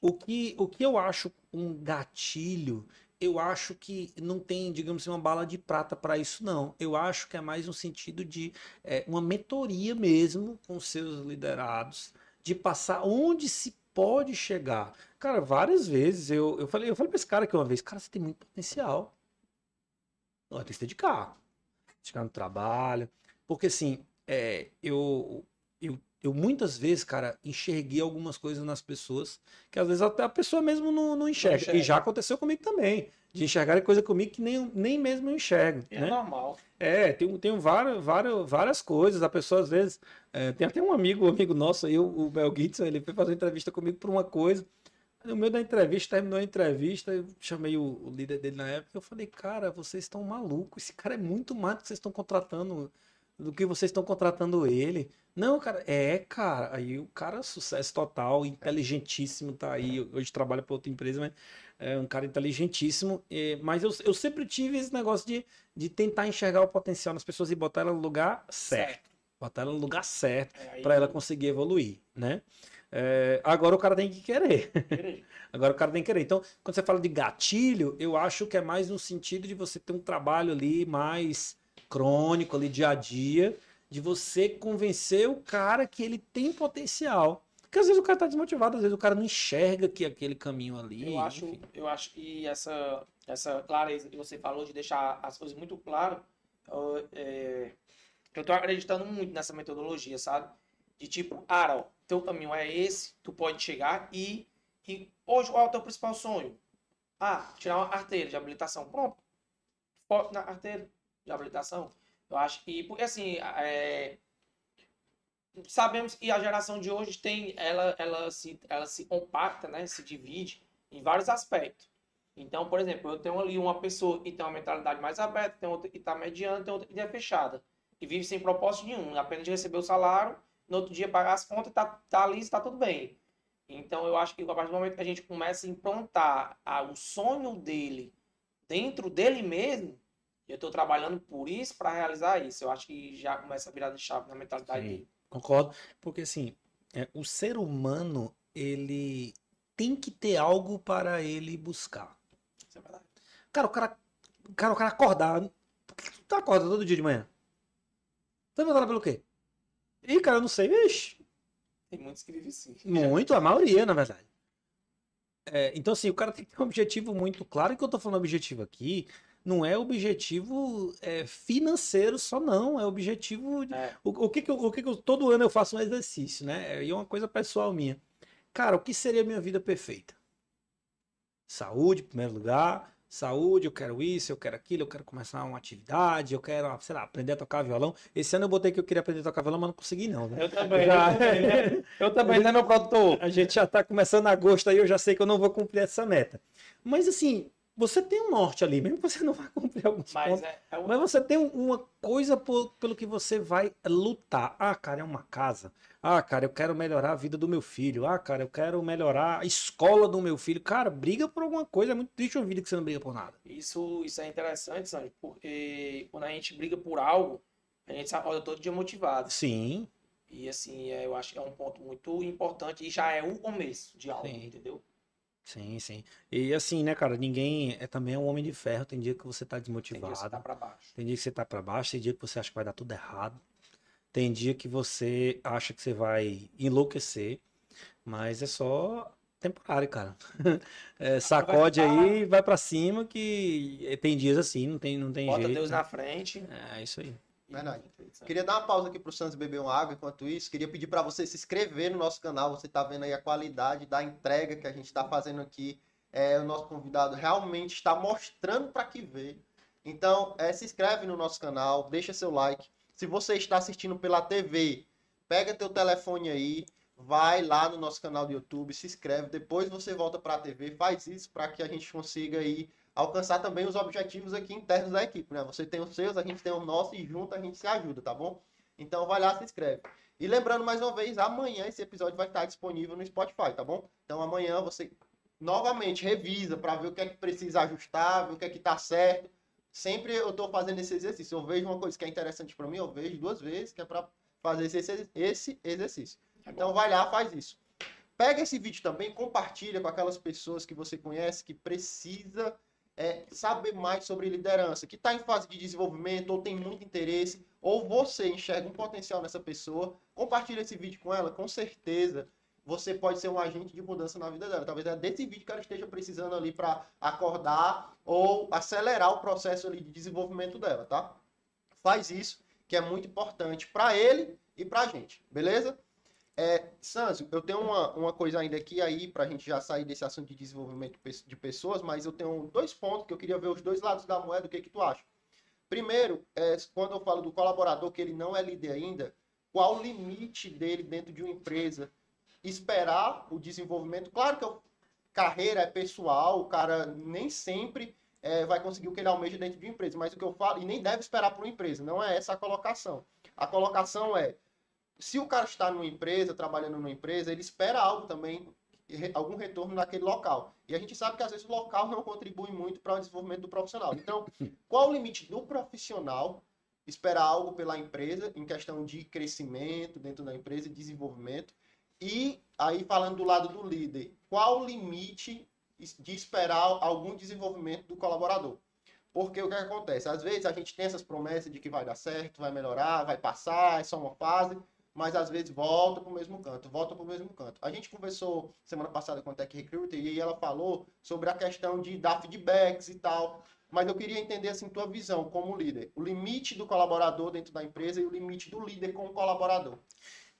Speaker 2: O que, o que eu acho um gatilho, eu acho que não tem, digamos assim, uma bala de prata para isso, não. Eu acho que é mais um sentido de é, uma mentoria mesmo com seus liderados, de passar onde se pode chegar. Cara, várias vezes eu, eu falei, eu falei pra esse cara aqui uma vez, cara, você tem muito potencial. Ó, tem que se dedicar. Dedicar no trabalho. Porque assim, é, eu, eu, eu muitas vezes, cara, enxerguei algumas coisas nas pessoas que às vezes até a pessoa mesmo não, não enxerga.
Speaker 3: enxerga.
Speaker 2: E já aconteceu comigo também. De enxergar coisa comigo que nem, nem mesmo eu enxergo.
Speaker 3: É
Speaker 2: né?
Speaker 3: normal.
Speaker 2: É, tem, tem várias, várias, várias coisas. A pessoa, às vezes. é, tem até um amigo, um amigo nosso aí, o, o Mel Gibson, ele foi fazer uma entrevista comigo por uma coisa. No meio da entrevista, terminou a entrevista, eu chamei o, o líder dele na época eu falei, cara, vocês estão malucos. Esse cara é muito mais do que vocês estão contratando, do que vocês estão contratando ele. Não, cara, é, cara. Aí o cara, sucesso total, inteligentíssimo, tá aí. Hoje trabalha para outra empresa, mas é um cara inteligentíssimo. é, mas eu, eu sempre tive esse negócio de, de tentar enxergar o potencial nas pessoas e botar ela no lugar certo. Botar ela no lugar certo
Speaker 3: É,
Speaker 2: para ela conseguir evoluir, né? É, agora o cara tem que querer. Agora o cara tem que querer. Então, quando você fala de gatilho, eu acho que é mais no sentido de você ter um trabalho ali mais crônico, ali dia a dia, de você convencer o cara que ele tem potencial. Porque às vezes o cara tá desmotivado, às vezes o cara não enxerga que aquele caminho ali.
Speaker 3: Eu acho,
Speaker 2: enfim.
Speaker 3: eu acho que essa, essa clareza que você falou de deixar as coisas muito claras, eu, é, eu tô acreditando muito nessa metodologia, sabe? De tipo, ó, teu caminho é esse, tu pode chegar e, e hoje qual é o teu principal sonho? Ah, tirar uma carteira de habilitação. Pronto. Foco na carteira de habilitação. Eu acho que, porque assim, é, sabemos que a geração de hoje tem, ela, ela, se, ela se compacta, né? Se divide em vários aspectos. Então, por exemplo, eu tenho ali uma pessoa que tem uma mentalidade mais aberta, tem outra que está mediana, tem outra que é fechada. E vive sem propósito nenhum, apenas de receber o salário, no outro dia pagar as contas, tá, tá ali, está tudo bem. Então, eu acho que a partir do momento que a gente começa a implantar a, o sonho dele dentro dele mesmo, eu estou trabalhando por isso para realizar isso. Eu acho que já começa a virar de chave na mentalidade
Speaker 2: Sim.
Speaker 3: dele.
Speaker 2: Concordo, porque assim, é, o ser humano, ele tem que ter algo para ele buscar.
Speaker 3: Isso é verdade.
Speaker 2: Cara, o cara, cara, o cara acordar. Por que tu acorda todo dia de manhã? Tá levantando pelo quê? Ih, cara, eu não sei. Ixi,
Speaker 3: Tem muitos que vivem sim.
Speaker 2: muito, a maioria, na verdade. É, então, assim, o cara tem que ter um objetivo muito claro. E que eu tô falando objetivo aqui, não é objetivo é, financeiro só, não. É objetivo. de-
Speaker 3: É.
Speaker 2: O, o que que eu, o que que eu- todo ano eu faço um exercício, né? E é uma coisa pessoal minha. Cara, o que seria a minha vida perfeita? Saúde, em primeiro lugar. Saúde, eu quero isso, eu quero aquilo, eu quero começar uma atividade, eu quero, sei lá, aprender a tocar violão. Esse ano eu botei que eu queria aprender a tocar violão, mas não consegui, não, né?
Speaker 3: Eu também,
Speaker 2: Já-
Speaker 3: eu também, né? Eu também, né, meu produtor?
Speaker 2: A gente já tá começando agosto aí, eu já sei que eu não vou cumprir essa meta. Mas assim, você tem um norte ali, mesmo que você não vá cumprir alguns
Speaker 3: Mas
Speaker 2: pontos.
Speaker 3: é, é um-
Speaker 2: Mas você tem um- uma coisa por- pelo que você vai lutar. Ah, cara, é uma casa. Ah, cara, eu quero melhorar a vida do meu filho. Ah, cara, eu quero melhorar a escola do meu filho. Cara, briga por alguma coisa. É muito triste uma vida que você não briga por nada.
Speaker 3: Isso, isso é interessante, Sandro, porque quando a gente briga por algo, a gente se acorda todo dia motivado.
Speaker 2: Sim,
Speaker 3: E assim, é, eu acho que é um ponto muito importante e já é um começo de algo,
Speaker 2: Sim.
Speaker 3: entendeu?
Speaker 2: Sim, sim. E assim, né, cara, ninguém é também um homem de ferro. Tem dia que você tá
Speaker 3: Tem que
Speaker 2: desmotivado.
Speaker 3: você tá pra baixo.
Speaker 2: Tem dia que você tá pra baixo, tem dia que você acha que vai dar tudo errado. Tem dia que você acha que você vai enlouquecer, mas é só temporário, cara. É, sacode aí, vai pra cima que tem dias assim, não tem, não tem
Speaker 3: Bota
Speaker 2: jeito.
Speaker 3: Deus na frente.
Speaker 2: É isso aí.
Speaker 1: Verdade. Queria dar uma pausa aqui pro Santos beber uma água enquanto isso. Queria pedir para você se inscrever no nosso canal. Você tá vendo aí a qualidade da entrega que a gente está fazendo aqui. É, o nosso convidado realmente está mostrando para que veio. Então, é, se inscreve no nosso canal, deixa seu like. Se você está assistindo pela TV, pega teu telefone aí, vai lá no nosso canal do YouTube, se inscreve, depois você volta para a TV, faz isso para que a gente consiga aí alcançar também os objetivos aqui internos da equipe, né? Você tem os seus, a gente tem os nossos e junto a gente se ajuda, tá bom? Então vai lá, se inscreve. E lembrando mais uma vez, amanhã esse episódio vai estar disponível no Spotify, tá bom? Então amanhã você novamente revisa para ver o que é que precisa ajustar, ver o que é que tá certo. Sempre eu tô fazendo esse exercício. Eu vejo uma coisa que é interessante para mim, eu vejo duas vezes, que é para fazer esse, esse exercício.
Speaker 3: É
Speaker 1: Então vai lá, faz isso. Pega esse vídeo também, compartilha com aquelas pessoas que você conhece que precisa é, saber mais sobre liderança, que está em fase de desenvolvimento ou tem muito interesse, ou você enxerga um potencial nessa pessoa, compartilha esse vídeo com ela, com certeza você pode ser um agente de mudança na vida dela. Talvez é desse vídeo que ela esteja precisando ali para acordar ou acelerar o processo de desenvolvimento dela, tá? Faz isso, que é muito importante para ele e para a gente, beleza? É, eu tenho uma, uma coisa ainda aqui aí para a gente já sair desse assunto de desenvolvimento de pessoas, mas eu tenho dois pontos que eu queria ver os dois lados da moeda, o que que tu acha? Primeiro, é, quando eu falo do colaborador que ele não é líder ainda, qual o limite dele dentro de uma empresa? Esperar o desenvolvimento, claro que a carreira é pessoal, o cara nem sempre é, vai conseguir o que ele almeja dentro de uma empresa, mas o que eu falo, e nem deve esperar por uma empresa, não é essa a colocação. A colocação é, se o cara está numa empresa, trabalhando numa empresa, ele espera algo também, algum retorno naquele local. E a gente sabe que às vezes o local não contribui muito para o desenvolvimento do profissional. Então, qual o limite do profissional esperar algo pela empresa em questão de crescimento dentro da empresa desenvolvimento? E aí falando do lado do líder, qual o limite de esperar algum desenvolvimento do colaborador? Porque o que acontece? Às vezes a gente tem essas promessas de que vai dar certo, vai melhorar, vai passar, é só uma fase, mas às vezes volta para o mesmo canto, volta para o mesmo canto. A gente conversou semana passada com a Tech Recruiter e ela falou sobre a questão de dar feedbacks e tal. Mas eu queria entender assim tua visão como líder, o limite do colaborador dentro da empresa e o limite do líder com o colaborador.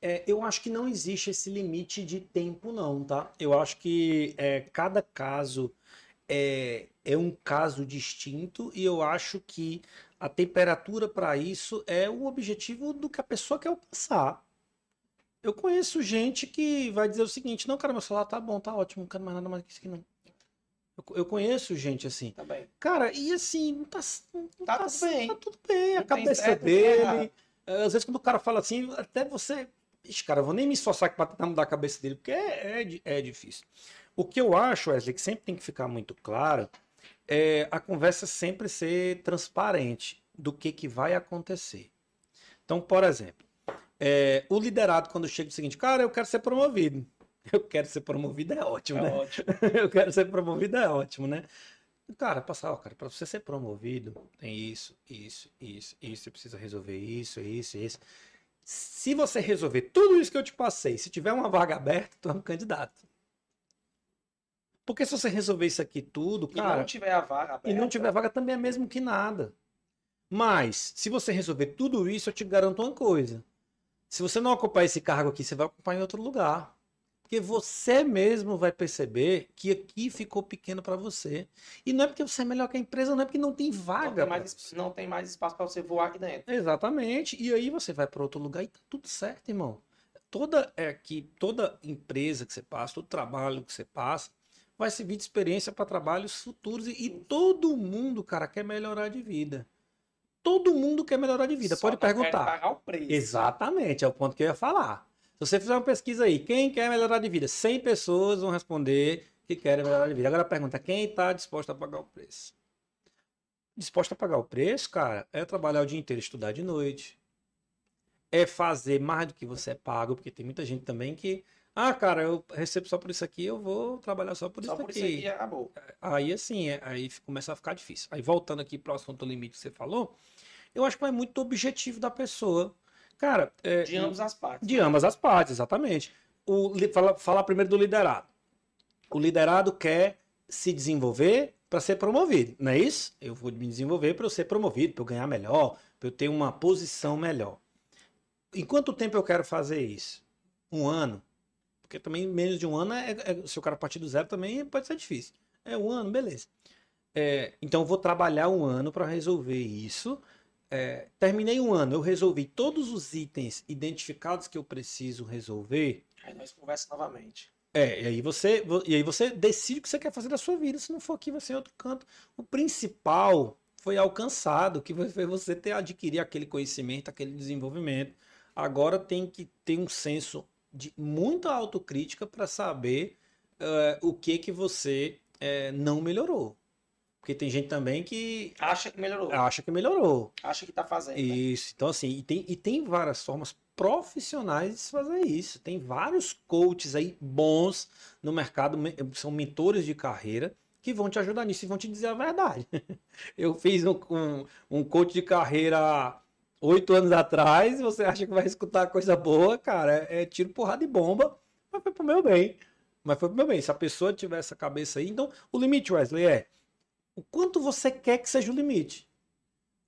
Speaker 2: É, eu acho que não existe esse limite de tempo, não, tá? Eu acho que é, cada caso é, é um caso distinto e eu acho que a temperatura para isso é o objetivo do que a pessoa quer alcançar. Eu conheço gente que vai dizer o seguinte: não, cara, meu celular tá bom, tá ótimo, não quero mais nada mais que isso aqui, não. Eu, eu conheço gente assim.
Speaker 3: Tá bem.
Speaker 2: Cara, e assim, não tá, não
Speaker 3: Tá tudo bem.
Speaker 2: Tá tudo bem, a
Speaker 3: Não tem
Speaker 2: cabeça
Speaker 3: certo,
Speaker 2: dele. É, Às vezes quando o cara fala assim, até você. Ixi, cara, eu vou nem me esforçar pra tentar mudar a cabeça dele, porque é, é, é difícil. O que eu acho, Wesley, que sempre tem que ficar muito claro, é a conversa sempre ser transparente do que, que vai acontecer. Então, por exemplo, é, o liderado, quando chega, é o seguinte, cara, eu quero ser promovido. Eu quero ser promovido é ótimo,
Speaker 3: É
Speaker 2: né?
Speaker 3: ótimo.
Speaker 2: eu quero ser promovido é ótimo, né? Cara, passar, ó, cara, para você ser promovido, tem isso, isso, isso, isso, você precisa resolver isso, isso, isso. Se você resolver tudo isso que eu te passei, se tiver uma vaga aberta, tu é um candidato. Porque se você resolver isso aqui tudo,
Speaker 3: E
Speaker 2: cara,
Speaker 3: não tiver a vaga aberta.
Speaker 2: e não tiver vaga também é mesmo que nada. Mas, se você resolver tudo isso, eu te garanto uma coisa. Se você não ocupar esse cargo aqui, você vai ocupar em outro lugar. Porque você mesmo vai perceber que aqui ficou pequeno para você. E não é porque você é melhor que a empresa, não é porque não tem
Speaker 3: não
Speaker 2: vaga.
Speaker 3: tem,
Speaker 2: pra
Speaker 3: mais, não tem mais espaço para você voar aqui dentro.
Speaker 2: Exatamente. E aí você vai para outro lugar e tá tudo certo, irmão. Toda é que toda empresa que você passa, todo trabalho que você passa, vai servir de experiência para trabalhos futuros e, e todo mundo, cara, quer melhorar de vida. Todo mundo quer melhorar de vida.
Speaker 3: Só
Speaker 2: Pode perguntar.
Speaker 3: pagar o preço.
Speaker 2: Exatamente, é o ponto que eu ia falar. Se você fizer uma pesquisa aí, quem quer melhorar de vida? 100 pessoas vão responder que querem melhorar de vida. Agora pergunta, quem está disposto a pagar o preço? Disposto a pagar o preço, cara, é trabalhar o dia inteiro, estudar de noite. É fazer mais do que você é pago, porque tem muita gente também que, ah, cara, eu recebo só por isso aqui, eu vou trabalhar só por
Speaker 3: Só
Speaker 2: isso
Speaker 3: por
Speaker 2: aqui.
Speaker 3: isso aqui acabou.
Speaker 2: Aí assim, é- aí começa a ficar difícil. Aí voltando aqui para o assunto limite que você falou, eu acho que vai muito objetivo da pessoa. Cara, é,
Speaker 3: De ambas as partes.
Speaker 2: de ambas as partes, exatamente. O, fala, falar primeiro do liderado. O liderado quer se desenvolver para ser promovido, não é isso? Eu vou me desenvolver para eu ser promovido, para eu ganhar melhor, para eu ter uma posição melhor. Em quanto tempo eu quero fazer isso? Um ano? Porque também menos de um ano, é, é- se o cara partir do zero também pode ser difícil. É um ano, beleza. É, então eu vou trabalhar um ano para resolver isso. É, terminei um ano, eu resolvi todos os itens identificados que eu preciso resolver.
Speaker 3: Aí nós conversamos novamente.
Speaker 2: É, e aí você, e aí você decide o que você quer fazer da sua vida. Se não for aqui, vai ser em outro canto. O principal foi alcançado, que foi você ter adquirir aquele conhecimento, aquele desenvolvimento. Agora tem que ter um senso de muita autocrítica para saber eh, o que que você eh, não melhorou. Porque tem gente também que
Speaker 3: Acha que melhorou.
Speaker 2: acha que melhorou.
Speaker 3: Acha que tá fazendo. né?
Speaker 2: Isso, então assim, e tem, e tem várias formas profissionais de se fazer isso. Tem vários coaches aí bons no mercado, me- são mentores de carreira, que vão te ajudar nisso e vão te dizer a verdade. Eu fiz um, um, um coach de carreira oito anos atrás, você acha que vai escutar coisa boa, cara, é, é tiro, porrada e bomba, mas foi pro meu bem. Mas foi pro meu bem. Se a pessoa tiver essa cabeça aí, então o limite, Wesley, é o quanto você quer que seja o limite.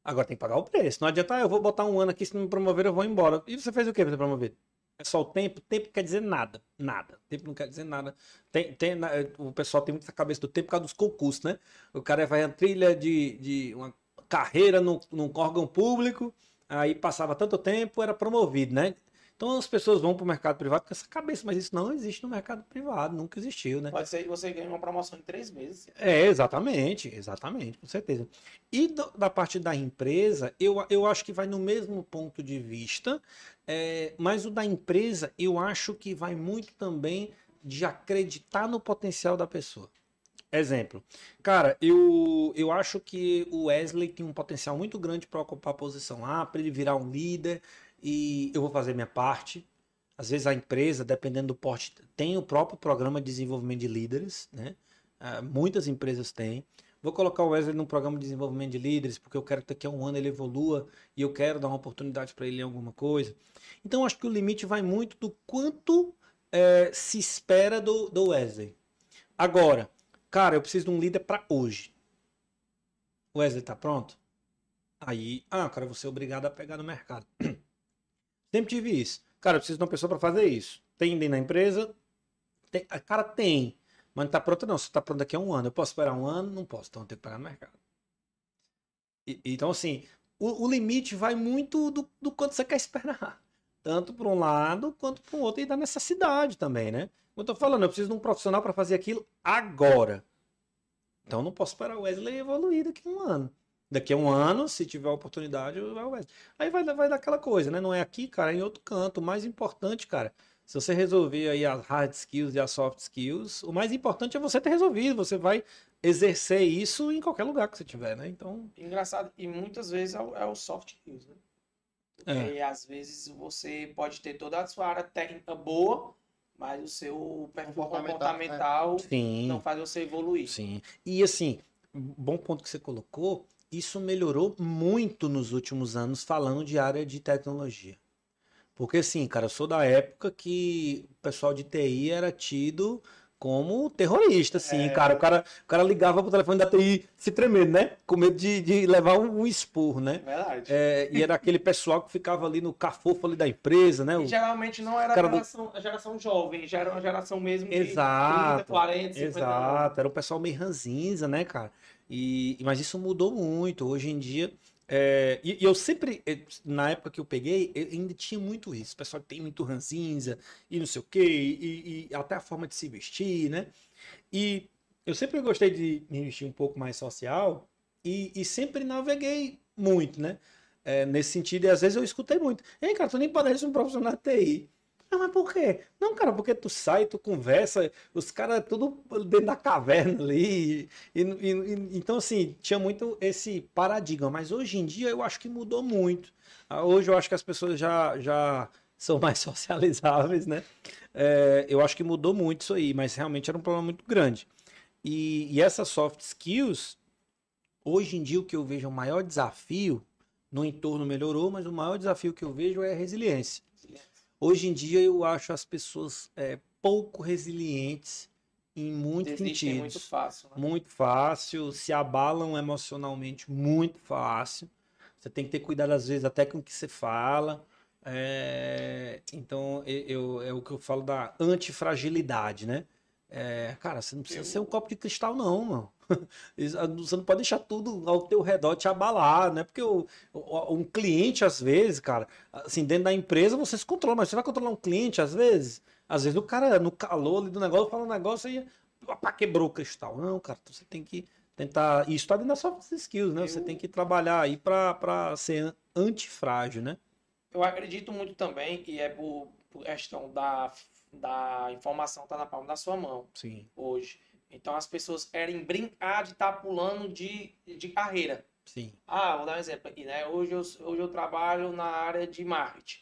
Speaker 2: Agora tem que pagar o preço. Não adianta, ah, eu vou botar um ano aqui, se não me promover, eu vou embora. E você fez o que pra ser promovido? É só o tempo? Tempo quer dizer nada. Nada. Tempo não quer dizer nada. Tem, tem, o pessoal tem muita cabeça do tempo por causa dos concursos, né? O cara vai a trilha de, de uma carreira num, num órgão público, aí passava tanto tempo, era promovido, né? Então as pessoas vão para o mercado privado com essa cabeça, mas isso não existe no mercado privado, nunca existiu, né?
Speaker 3: Pode ser que você ganhe uma promoção em três meses.
Speaker 2: É, exatamente, exatamente, com certeza. E do- da parte da empresa, eu, eu acho que vai no mesmo ponto de vista, é, mas o da empresa eu acho que vai muito também de acreditar no potencial da pessoa. Exemplo, cara, eu, eu acho que o Wesley tem um potencial muito grande para ocupar a posição A, para ele virar um líder, e eu vou fazer minha parte. Às vezes a empresa, dependendo do porte, tem o próprio programa de desenvolvimento de líderes, né? Ah, muitas empresas têm. vou colocar o Wesley num programa de desenvolvimento de líderes, porque eu quero que daqui a um ano ele evolua e eu quero dar uma oportunidade para ele em alguma coisa. Então, acho que o limite vai muito do quanto é, se espera do, do Wesley. Agora, cara, eu preciso de um líder para hoje. Wesley tá pronto? Aí, ah, cara, vou ser obrigado a pegar no mercado. Sempre tive isso. Cara, eu preciso de uma pessoa para fazer isso. Tem na empresa? Tem, cara, tem. Mas não tá pronto, não. Se tá pronto daqui a um ano. Eu posso esperar um ano? Não posso. Então eu tenho que pegar no mercado. E, então, assim, o, o, limite vai muito do, do quanto você quer esperar. Tanto para um lado quanto para o outro. E da necessidade também, né? Eu tô falando, eu preciso de um profissional para fazer aquilo agora. Então não posso esperar o Wesley evoluir daqui a um ano. Daqui a um ano, se tiver oportunidade, vai o Wesley. Aí vai, vai dar aquela coisa, né? Não é aqui, cara, é em outro canto. O mais importante, cara, se você resolver aí as hard skills e as soft skills, o mais importante é você ter resolvido. Você vai exercer isso em qualquer lugar que você tiver, né? Então.
Speaker 3: Engraçado, e muitas vezes é o, é o soft skills, né? É. E às vezes você pode ter toda a sua área técnica boa, mas o seu perfil comportamental,
Speaker 2: comportamental
Speaker 3: é. não faz você evoluir.
Speaker 2: Sim. E assim, bom ponto que você colocou, isso melhorou muito nos últimos anos falando de área de tecnologia. Porque assim, cara, eu sou da época que o pessoal de TI era tido como terrorista, assim, é... cara. O cara, o cara ligava pro telefone da TI se tremendo, né? Com medo de, de levar um, um expor, né?
Speaker 3: Verdade.
Speaker 2: É, e era aquele pessoal que ficava ali no cafofo ali da empresa, né? O...
Speaker 3: geralmente não era a geração, do... geração jovem, já era uma geração mesmo de
Speaker 2: exato,
Speaker 3: 30, 40, 50
Speaker 2: Exato, anos. era o pessoal meio ranzinza, né, cara? E, mas isso mudou muito. Hoje em dia, é, e, e, eu sempre, eh, na época que eu peguei, eu ainda tinha muito isso. O pessoal tem muito ranzinza e não sei o quê, e, e, até a forma de se vestir, né? E eu sempre gostei de me vestir um pouco mais social e, e sempre naveguei muito, né? É, nesse sentido, e às vezes eu escutei muito. Ei, cara, tu nem parece um profissional de TI. Ah, mas por quê? Não, cara, porque tu sai, tu conversa, os caras tudo dentro da caverna ali. E, e, e, então, assim, tinha muito esse paradigma. Mas hoje em dia eu acho que mudou muito. Ah, hoje eu acho que as pessoas já, já são mais socializáveis, né? É, eu acho que mudou muito isso aí, mas realmente era um problema muito grande. E, e essas soft skills, hoje em dia o que eu vejo é o maior desafio, no entorno melhorou, mas o maior desafio que eu vejo é a resiliência. Hoje em dia eu acho as pessoas é, pouco resilientes em muitos sentidos.
Speaker 3: muito fácil. Né?
Speaker 2: Muito fácil, se abalam emocionalmente muito fácil. Você tem que ter cuidado às vezes até com o que você fala. É... Então eu, é o que eu falo da antifragilidade, né? É, cara, você não precisa eu... ser um copo de cristal, não, mano. Você não pode deixar tudo ao teu redor te abalar, né? Porque o, um cliente, às vezes, cara, assim, dentro da empresa você se controla, mas você vai controlar um cliente, às vezes, às vezes o cara, no calor ali do negócio, fala um negócio e opa, quebrou o cristal. Não, cara, você tem que tentar. Isso tá dentro das soft skills, né? Eu... Você tem que trabalhar aí para ser antifrágil, né?
Speaker 3: Eu acredito muito também, e é por, por questão da, da informação tá na palma da sua mão.
Speaker 2: Sim.
Speaker 3: Hoje então as pessoas querem brincar de estar tá pulando de, de carreira.
Speaker 2: Sim.
Speaker 3: Ah, vou dar um exemplo aqui, né? Hoje eu, hoje eu trabalho na área de marketing.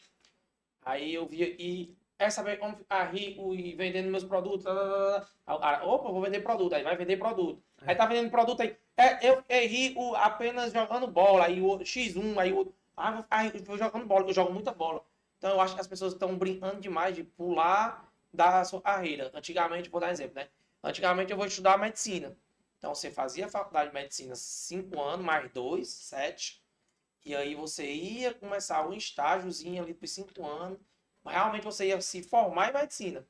Speaker 3: Aí eu vi e é saber como ficar rico e vendendo meus produtos. Aí, opa, vou vender produto. Aí vai vender produto. Aí tá vendendo produto aí. É, eu é rico apenas jogando bola. Aí o X1, aí o. Ah, vou jogando bola, eu jogo muita bola. Então eu acho que as pessoas estão brincando demais de pular da sua carreira. Antigamente, vou dar um exemplo, né? Antigamente eu vou estudar medicina. Então você fazia a faculdade de medicina cinco anos, mais dois, sete. E aí você ia começar um estágiozinho ali por cinco anos. Realmente você ia se formar em medicina.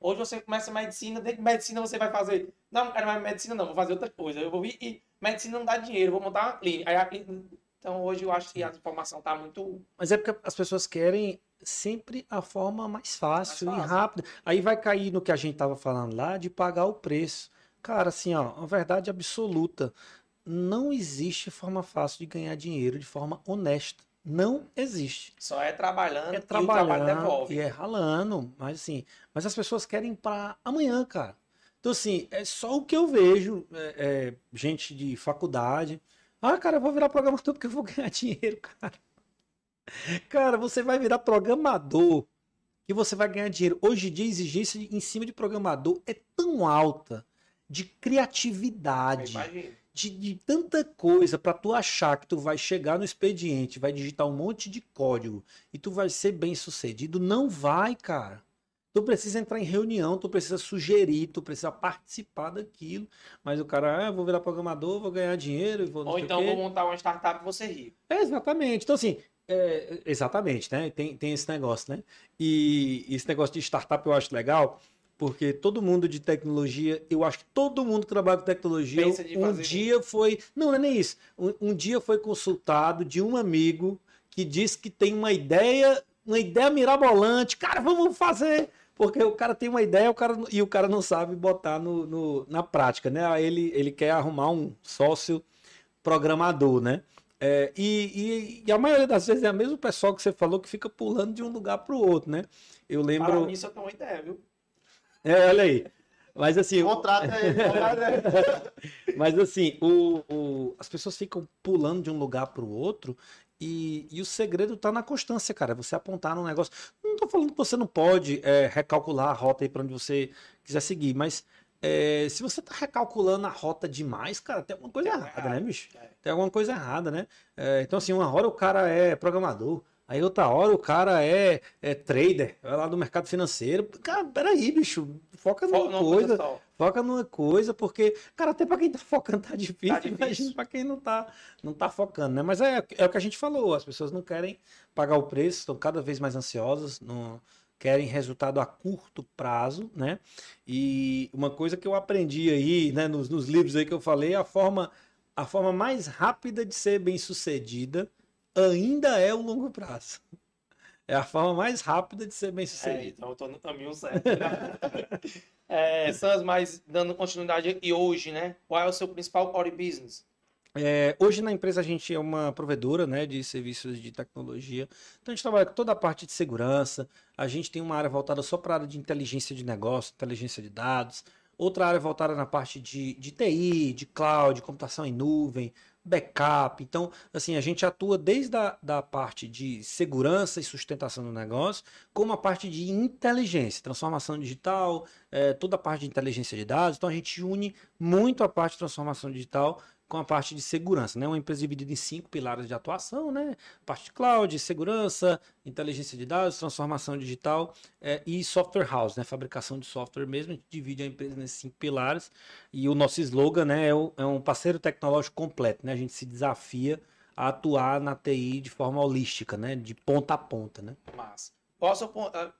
Speaker 3: Hoje você começa medicina, dentro de medicina você vai fazer. Não, não quero mais medicina, não, vou fazer outra coisa. Eu vou vir e medicina não dá dinheiro, vou montar uma clínica. Aí a clínica... Então hoje eu acho que a informação está muito.
Speaker 2: Mas é porque as pessoas querem sempre a forma mais fácil, mais fácil. e rápida. Aí vai cair no que a gente estava falando lá de pagar o preço. Cara, assim, ó, uma verdade absoluta. Não existe forma fácil de ganhar dinheiro de forma honesta. Não existe.
Speaker 3: Só é trabalhando
Speaker 2: é trabalhando, e o devolve. E é ralando, mas assim, mas as pessoas querem para amanhã, cara. Então assim, é só o que eu vejo, é, é, gente de faculdade. Ah, cara, eu vou virar programador porque eu vou ganhar dinheiro, cara. Cara, você vai virar programador e você vai ganhar dinheiro. Hoje em dia, a exigência em cima de programador é tão alta de criatividade, de, de tanta coisa para tu achar que tu vai chegar no expediente, vai digitar um monte de código e tu vai ser bem sucedido, não vai, cara. Tu precisa entrar em reunião, tu precisa sugerir, tu precisa participar daquilo. Mas o cara, ah, vou virar programador, vou ganhar dinheiro, vou
Speaker 3: Ou então vou montar uma startup e você rir.
Speaker 2: É, exatamente. Então, assim, é, exatamente, né? Tem, tem esse negócio, né? E esse negócio de startup eu acho legal, porque todo mundo de tecnologia, eu acho que todo mundo que trabalha com tecnologia, um dia isso. foi. Não, não é nem isso. Um, um dia foi consultado de um amigo que disse que tem uma ideia, uma ideia mirabolante. Cara, vamos fazer porque o cara tem uma ideia o cara, e o cara não sabe botar no, no, na prática, né? Aí ele, ele quer arrumar um sócio programador, né? É, e, e, e, a maioria das vezes é o mesmo pessoal que você falou que fica pulando de um lugar para o outro, né? Eu lembro. Para
Speaker 3: mim, só tem uma ideia, viu?
Speaker 2: É, olha aí. Mas assim.
Speaker 1: Contrata aí,
Speaker 2: Mas assim, o, o, as pessoas ficam pulando de um lugar para o outro e, e, o segredo está na constância, cara. Você apontar no negócio. Não estou falando que você não pode é, recalcular a rota aí para onde você quiser seguir, mas é, se você está recalculando a rota demais, cara, tem alguma coisa tem errada, errado. né, bicho? É. Tem alguma coisa errada, né? É, então, assim, uma hora o cara é programador, aí outra hora o cara é, é trader, vai lá do mercado financeiro. Cara, peraí, bicho, foca numa coisa. coisa Foca numa coisa, porque, cara, até para quem tá focando tá difícil, tá difícil. imagina para quem não tá, não tá focando, né? Mas é, é o que a gente falou, as pessoas não querem pagar o preço, estão cada vez mais ansiosas, não querem resultado a curto prazo, né? E uma coisa que eu aprendi aí, né, nos, nos livros aí que eu falei, a forma, a forma mais rápida de ser bem sucedida ainda é o longo prazo. É a forma mais rápida de ser bem sucedido. É,
Speaker 3: então eu tô no caminho certo. Né? É, Sans, mas dando continuidade e hoje, né? Qual é o seu principal core business?
Speaker 2: É, hoje na empresa a gente é uma provedora né, de serviços de tecnologia. Então a gente trabalha com toda a parte de segurança. A gente tem uma área voltada só para a área de inteligência de negócio, inteligência de dados. Outra área voltada na parte de, de TI, de cloud, computação em nuvem, backup. Então, assim, a gente atua desde a da parte de segurança e sustentação do negócio, como a parte de inteligência, transformação digital, é, toda a parte de inteligência de dados. Então, a gente une muito a parte de transformação digital com a parte de segurança, né? Uma empresa dividida em cinco pilares de atuação, né? Parte de cloud, segurança, inteligência de dados, transformação digital é, e software house, né? Fabricação de software mesmo. A gente divide a empresa nesses cinco pilares e o nosso slogan, né? É, o, é um parceiro tecnológico completo, né? A gente se desafia a atuar na TI de forma holística, né? De ponta a ponta, né?
Speaker 3: Massa. Posso, uh,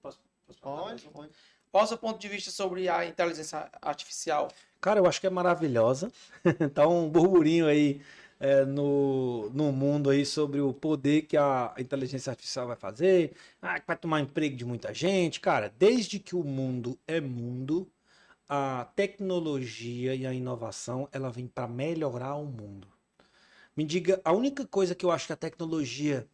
Speaker 3: posso, posso pode, pode. Qual o seu ponto de vista sobre a inteligência artificial?
Speaker 2: Cara, eu acho que é maravilhosa. tá um burburinho aí é, no, no mundo aí sobre o poder que a inteligência artificial vai fazer, ah, que vai tomar emprego de muita gente. Cara, desde que o mundo é mundo, a tecnologia e a inovação ela vem para melhorar o mundo. Me diga, a única coisa que eu acho que a tecnologia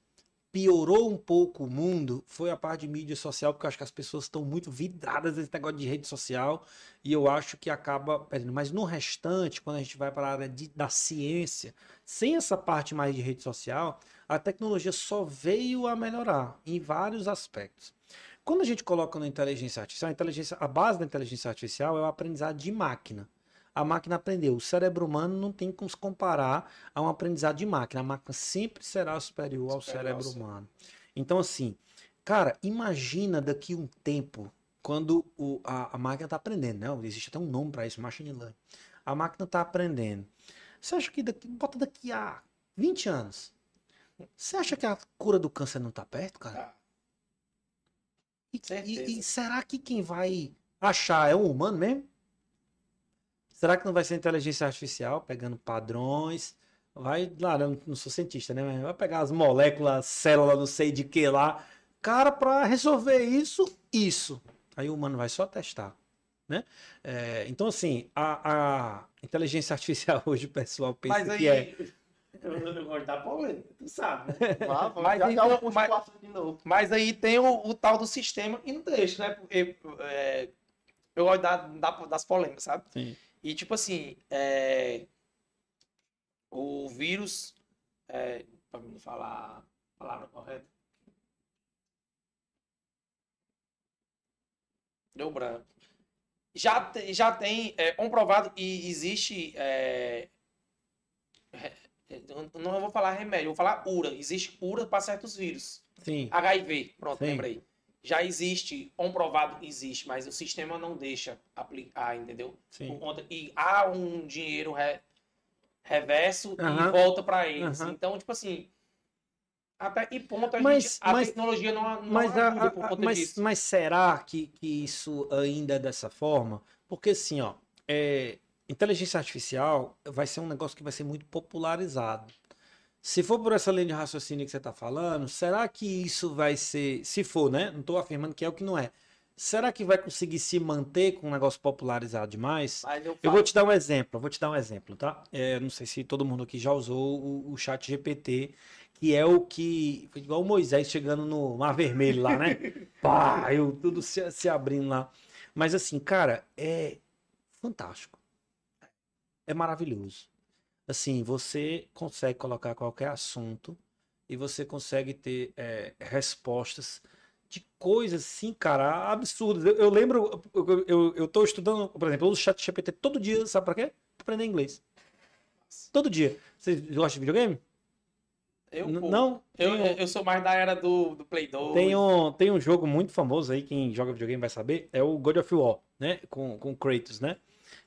Speaker 2: piorou um pouco o mundo foi a parte de mídia social, porque eu acho que as pessoas estão muito vidradas nesse negócio de rede social e eu acho que acaba perdendo. Mas no restante, quando a gente vai para a área de, da ciência, sem essa parte mais de rede social, a tecnologia só veio a melhorar em vários aspectos. Quando a gente coloca na inteligência artificial, a, inteligência, a base da inteligência artificial é o aprendizado de máquina a máquina aprendeu. O cérebro humano não tem como se comparar a um aprendizado de máquina. A máquina sempre será superior ao cérebro humano. Então, assim, cara, imagina daqui um tempo, quando o, a, a máquina está aprendendo, né? Existe até um nome para isso, machine learning. A máquina está aprendendo. Você acha que daqui, bota daqui a 20 anos, você acha que a cura do câncer não está perto, cara? Ah. E, e, e, será que quem vai achar é o humano mesmo? Será que não vai ser inteligência artificial pegando padrões? Vai, lá, eu não sou cientista, né? Mas vai pegar as moléculas, células, não sei de que lá. Cara, para resolver isso, isso. Aí o humano vai só testar. Né? É, então, assim, a, a, inteligência artificial hoje, o pessoal pensa Mas aí, que é.
Speaker 3: Eu gosto da polêmica, tu sabe. Né? Ah, mas, já, aí, já mas, mas, aí tem o, o, tal do sistema que não deixa, né? Porque é, eu gosto da, da, das polêmicas, sabe? Sim. E tipo assim, é... o vírus, é... para me falar a palavra correta, deu branco. já, te- já tem é, comprovado e existe. é, não vou falar remédio, vou falar cura. Existe cura para certos vírus.
Speaker 2: Sim.
Speaker 3: HIV, pronto,
Speaker 2: Sim.
Speaker 3: lembrei. Já existe, comprovado existe, mas o sistema não deixa aplicar, entendeu?
Speaker 2: Sim.
Speaker 3: conta- e há um dinheiro re- reverso e volta para eles. Então, tipo assim, até que ponto a,
Speaker 2: Mas-
Speaker 3: gente, a
Speaker 2: mas-
Speaker 3: tecnologia não, não
Speaker 2: Mas,
Speaker 3: ajuda por conta
Speaker 2: mas,
Speaker 3: disso?
Speaker 2: mas será que, que isso ainda é dessa forma? Porque assim, ó, é, inteligência artificial vai ser um negócio que vai ser muito popularizado. Se for por essa linha de raciocínio que você está falando, será que isso vai ser, se for, né? Não estou afirmando que é o que não é. Será que vai conseguir se manter com um negócio popularizado demais?
Speaker 3: Eu
Speaker 2: Eu vou te dar um exemplo, eu vou te dar um exemplo, tá? É, não sei se todo mundo aqui já usou o, o chat GPT, que é o que. Foi igual o Moisés chegando no Mar Vermelho lá, né? Pá, eu, tudo se, se abrindo lá. Mas assim, cara, é fantástico. É maravilhoso. Assim, você consegue colocar qualquer assunto e você consegue ter é, respostas de coisas assim, cara, absurdas. Eu, eu lembro, eu, eu, eu tô estudando, por exemplo, eu uso o chat GPT todo dia, sabe pra quê? Pra aprender inglês. Todo dia. Você gosta de videogame?
Speaker 3: eu,
Speaker 2: N- Não?
Speaker 3: Eu,
Speaker 2: um-
Speaker 3: eu sou mais da era do, do Play 2.
Speaker 2: Tem um, tem um jogo muito famoso aí, quem joga videogame vai saber, é o God of War, né? Com, com Kratos, né?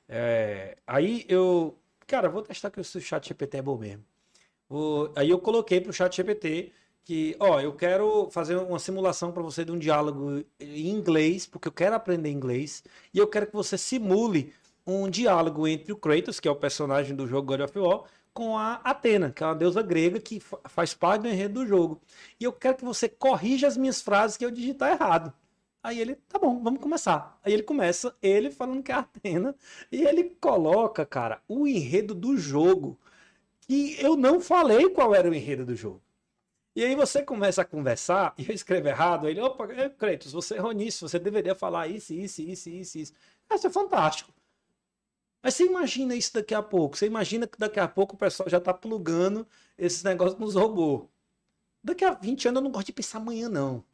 Speaker 2: É, aí eu. Cara, vou testar que o chat GPT é bom mesmo. Vou- aí eu coloquei pro chat GPT que, ó, eu quero fazer uma simulação para você de um diálogo em inglês, porque eu quero aprender inglês, e eu quero que você simule um diálogo entre o Kratos, que é o personagem do jogo God of War, com a Atena, que é uma deusa grega que fa- faz parte do enredo do jogo. E eu quero que você corrija as minhas frases que eu digitar errado. Aí ele, tá bom, vamos começar. Aí ele começa, ele falando que é Atena, e ele coloca, cara, o enredo do jogo. E eu não falei qual era o enredo do jogo. E aí você começa a conversar, e eu escrevo errado, ele, opa, é, Kratos, você errou nisso, você deveria falar isso, isso, isso, isso, isso. Isso é fantástico. Mas você imagina isso daqui a pouco. Você imagina que daqui a pouco o pessoal já tá plugando esses negócios nos robôs. Daqui a 20 anos eu não gosto de pensar amanhã, não.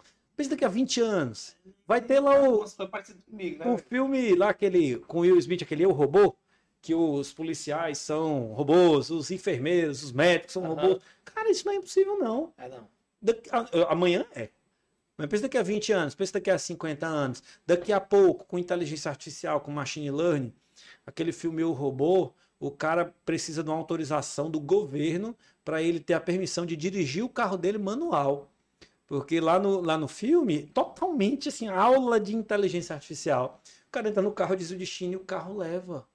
Speaker 2: Pensa daqui a 20 anos. Vai ter lá o,
Speaker 3: Nossa, foi parecido comigo, né?
Speaker 2: o filme lá, aquele, com Will Smith, aquele Eu Robô, que os policiais são robôs, os enfermeiros, os médicos são
Speaker 3: Aham.
Speaker 2: robôs. Cara, isso não é impossível, não.
Speaker 3: É, não.
Speaker 2: Daqui- a- amanhã é. Mas pensa daqui a 20 anos, pensa daqui a 50 anos, daqui a pouco, com inteligência artificial, com machine learning, aquele filme O Robô, o cara precisa de uma autorização do governo para ele ter a permissão de dirigir o carro dele manual. Porque lá no, lá no filme, totalmente assim, aula de inteligência artificial. O cara entra no carro, diz o destino e o carro leva.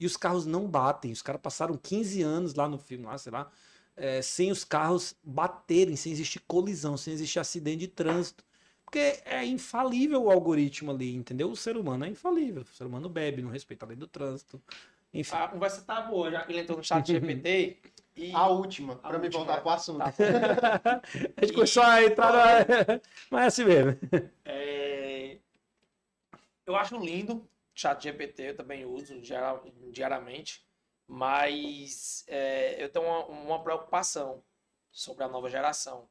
Speaker 2: E os carros não batem. Os caras passaram 15 anos lá no filme, lá, sei lá, é, sem os carros baterem, sem existir colisão, sem existir acidente de trânsito. Porque é infalível o algoritmo ali, entendeu? O ser humano é infalível. O ser humano bebe, não respeita a lei do trânsito. Enfim.
Speaker 3: A conversa tá boa, já que ele entrou no chat GPT. E...
Speaker 1: A última,
Speaker 3: A
Speaker 1: pra me voltar
Speaker 3: é.
Speaker 1: pro assunto.
Speaker 3: Tá.
Speaker 2: a gente começou a entrar na... Mas é assim mesmo.
Speaker 3: É, Eu acho lindo chat GPT, eu também uso diariamente, mas é, eu tenho uma, uma preocupação sobre a nova geração,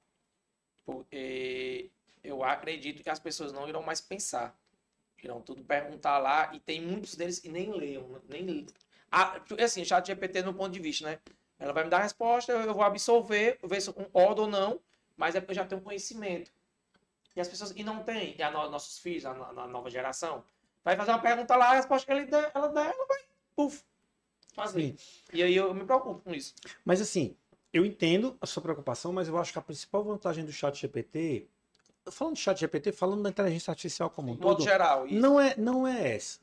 Speaker 3: porque eu acredito que as pessoas não irão mais pensar, irão tudo perguntar lá, e tem muitos deles que nem leiam, nem ah, assim, chat GPT no ponto de vista, né? Ela vai me dar a resposta, eu vou absorver, ver se eu concordo ou não, mas é porque eu já tenho conhecimento. E as pessoas e não tem, e a no- nossos filhos, a, no- a nova geração, vai fazer uma pergunta lá, a resposta que ele der, ela der, ela vai, puf, fazer. E aí eu me preocupo com isso.
Speaker 2: Mas assim, eu entendo a sua preocupação, mas eu acho que a principal vantagem do chat GPT, falando de chat GPT, falando da inteligência artificial como um todo,
Speaker 3: geral. Isso.
Speaker 2: não é, não é essa.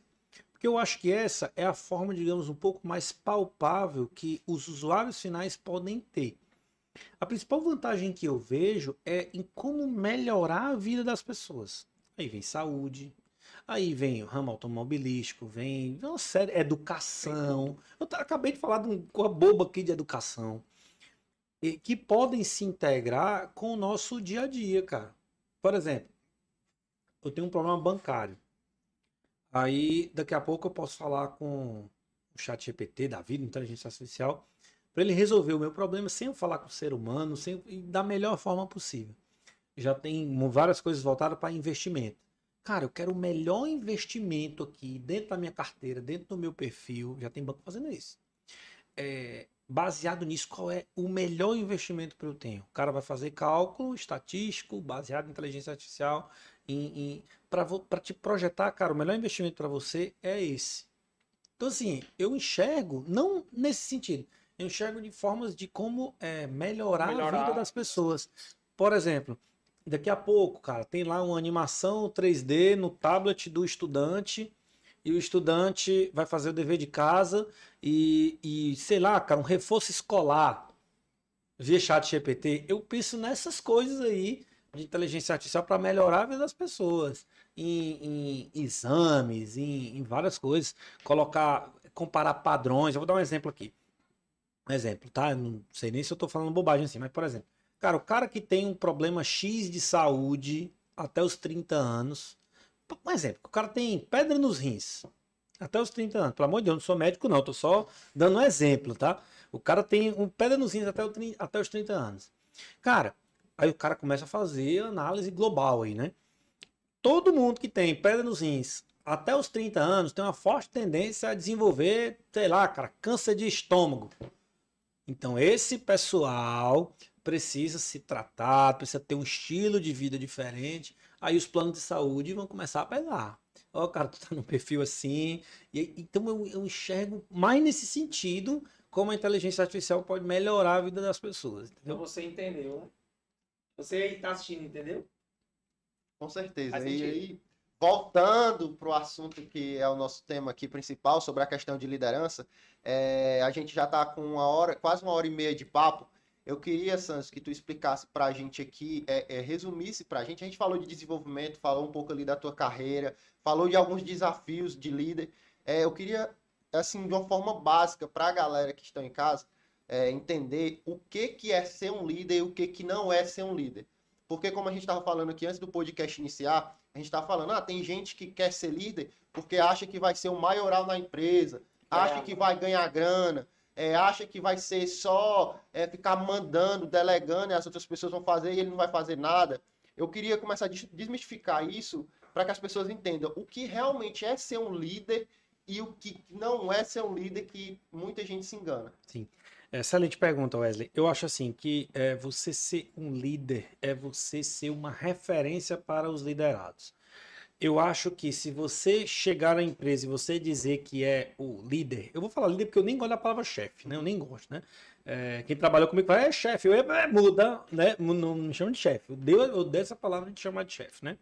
Speaker 2: Eu acho que essa é a forma, digamos, um pouco mais palpável que os usuários finais podem ter. A principal vantagem que eu vejo é em como melhorar a vida das pessoas. Aí vem saúde, aí vem o ramo automobilístico, vem uma série, educação. Eu acabei de falar de uma boba aqui de educação. E que podem se integrar com o nosso dia a dia, cara. Por exemplo, eu tenho um problema bancário. Aí, daqui a pouco eu posso falar com o chat GPT da vida, inteligência artificial, para ele resolver o meu problema sem eu falar com o ser humano, sem, e da melhor forma possível. Já tem várias coisas voltadas para investimento. cara, eu quero o melhor investimento aqui dentro da minha carteira, dentro do meu perfil. Já tem banco fazendo isso. É, baseado nisso, qual é o melhor investimento que eu tenho? O cara vai fazer cálculo estatístico, baseado em inteligência artificial, para te projetar, cara, o melhor investimento para você é esse. Então, assim, eu enxergo, não nesse sentido, eu enxergo de formas de como é, melhorar, melhorar, a vida das pessoas. Por exemplo, daqui a pouco, cara, tem lá uma animação 3D no tablet do estudante e o estudante vai fazer o dever de casa e, e sei lá, cara, um reforço escolar via chat GPT. Eu penso nessas coisas aí de inteligência artificial para melhorar a vida das pessoas em, em exames, em, em, várias coisas, colocar, comparar padrões. Eu vou dar um exemplo aqui. Um exemplo, tá? Eu não sei nem se eu estou falando bobagem assim, mas por exemplo, cara, o cara que tem um problema X de saúde até os 30 anos, um exemplo, o cara tem pedra nos rins até os 30 anos. Pelo amor de Deus, não sou médico, não, tô só dando um exemplo, tá? O cara tem um pedra nos rins até, o, até os 30 anos. Cara, aí o cara começa a fazer análise global aí, né? todo mundo que tem pedra nos rins até os 30 anos tem uma forte tendência a desenvolver, sei lá, cara, câncer de estômago. Então esse pessoal precisa se tratar, precisa ter um estilo de vida diferente. Aí os planos de saúde vão começar a pegar. Ó, oh, cara, tu tá num perfil assim. E, então eu, eu enxergo mais nesse sentido como a inteligência artificial pode melhorar a vida das pessoas.
Speaker 3: Entendeu? Então você entendeu, né? Você aí tá assistindo, entendeu?
Speaker 1: Com certeza. E aí, voltando para o assunto que é o nosso tema aqui principal, sobre a questão de liderança, é, a gente já está com uma hora, quase uma hora e meia de papo. Eu queria, Santos, que tu explicasse para a gente aqui, é, é, resumisse para a gente. A gente falou de desenvolvimento, falou um pouco ali da tua carreira, falou de alguns desafios de líder. É, eu queria, assim, de uma forma básica, para a galera que está em casa, é, entender o que, que é ser um líder e o que, que não é ser um líder. Porque, como a gente estava falando aqui antes do podcast iniciar, a gente está falando, ah, tem gente que quer ser líder porque acha que vai ser o maioral na empresa, acha que vai ganhar grana, é, acha que vai ser só é, ficar mandando, delegando, e as outras pessoas vão fazer e ele não vai fazer nada. Eu queria começar a desmistificar isso para que as pessoas entendam o que realmente é ser um líder e o que não é ser um líder que muita gente se engana.
Speaker 2: Sim. Excelente pergunta, Wesley. Eu acho assim que é, você ser um líder é você ser uma referência para os liderados. Eu acho que se você chegar na empresa e você dizer que é o líder, eu vou falar líder porque eu nem gosto da palavra chefe, né? Eu nem gosto, né? É, quem trabalha comigo fala, é chefe, eu é, muda, né? Não me chama de chefe. Eu dei, eu dei essa palavra de chamar de chefe, né?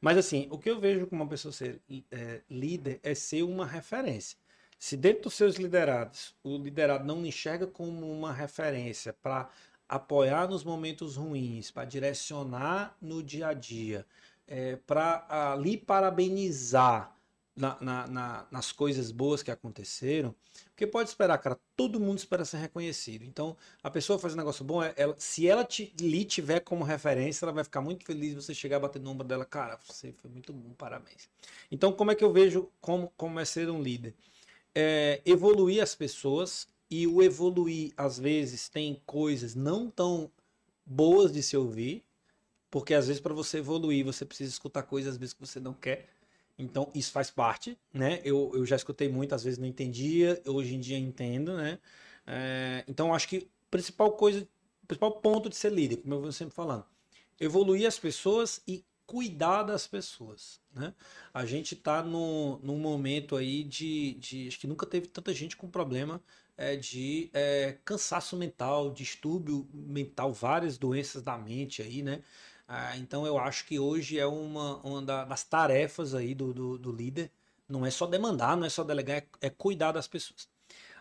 Speaker 2: Mas assim, o que eu vejo como uma pessoa ser é, líder é ser uma referência. Se dentro dos seus liderados, o liderado não enxerga como uma referência para apoiar nos momentos ruins, para direcionar no dia a dia, é, para lhe parabenizar na, na, na, nas coisas boas que aconteceram, porque pode esperar, cara, todo mundo espera ser reconhecido. Então, a pessoa faz um negócio bom, é, ela, se ela te, lhe tiver como referência, ela vai ficar muito feliz você chegar bater no ombro dela, cara, você foi muito bom, parabéns. Então, como é que eu vejo como, como é ser um líder? É, evoluir as pessoas e o evoluir às vezes tem coisas não tão boas de se ouvir, porque às vezes para você evoluir você precisa escutar coisas às vezes que você não quer. Então isso faz parte, né? Eu, eu já escutei muito, às vezes não entendia, hoje em dia entendo, né? É, então acho que principal coisa, principal ponto de ser líder, como eu vou sempre falando, evoluir as pessoas e cuidar das pessoas. Né? A gente está num, num momento aí de, de. Acho que nunca teve tanta gente com problema é, de é, cansaço mental, distúrbio mental, várias doenças da mente aí, né? Ah, então eu acho que hoje é uma, uma das tarefas aí do, do, do, líder. Não é só demandar, não é só delegar, é, é cuidar das pessoas.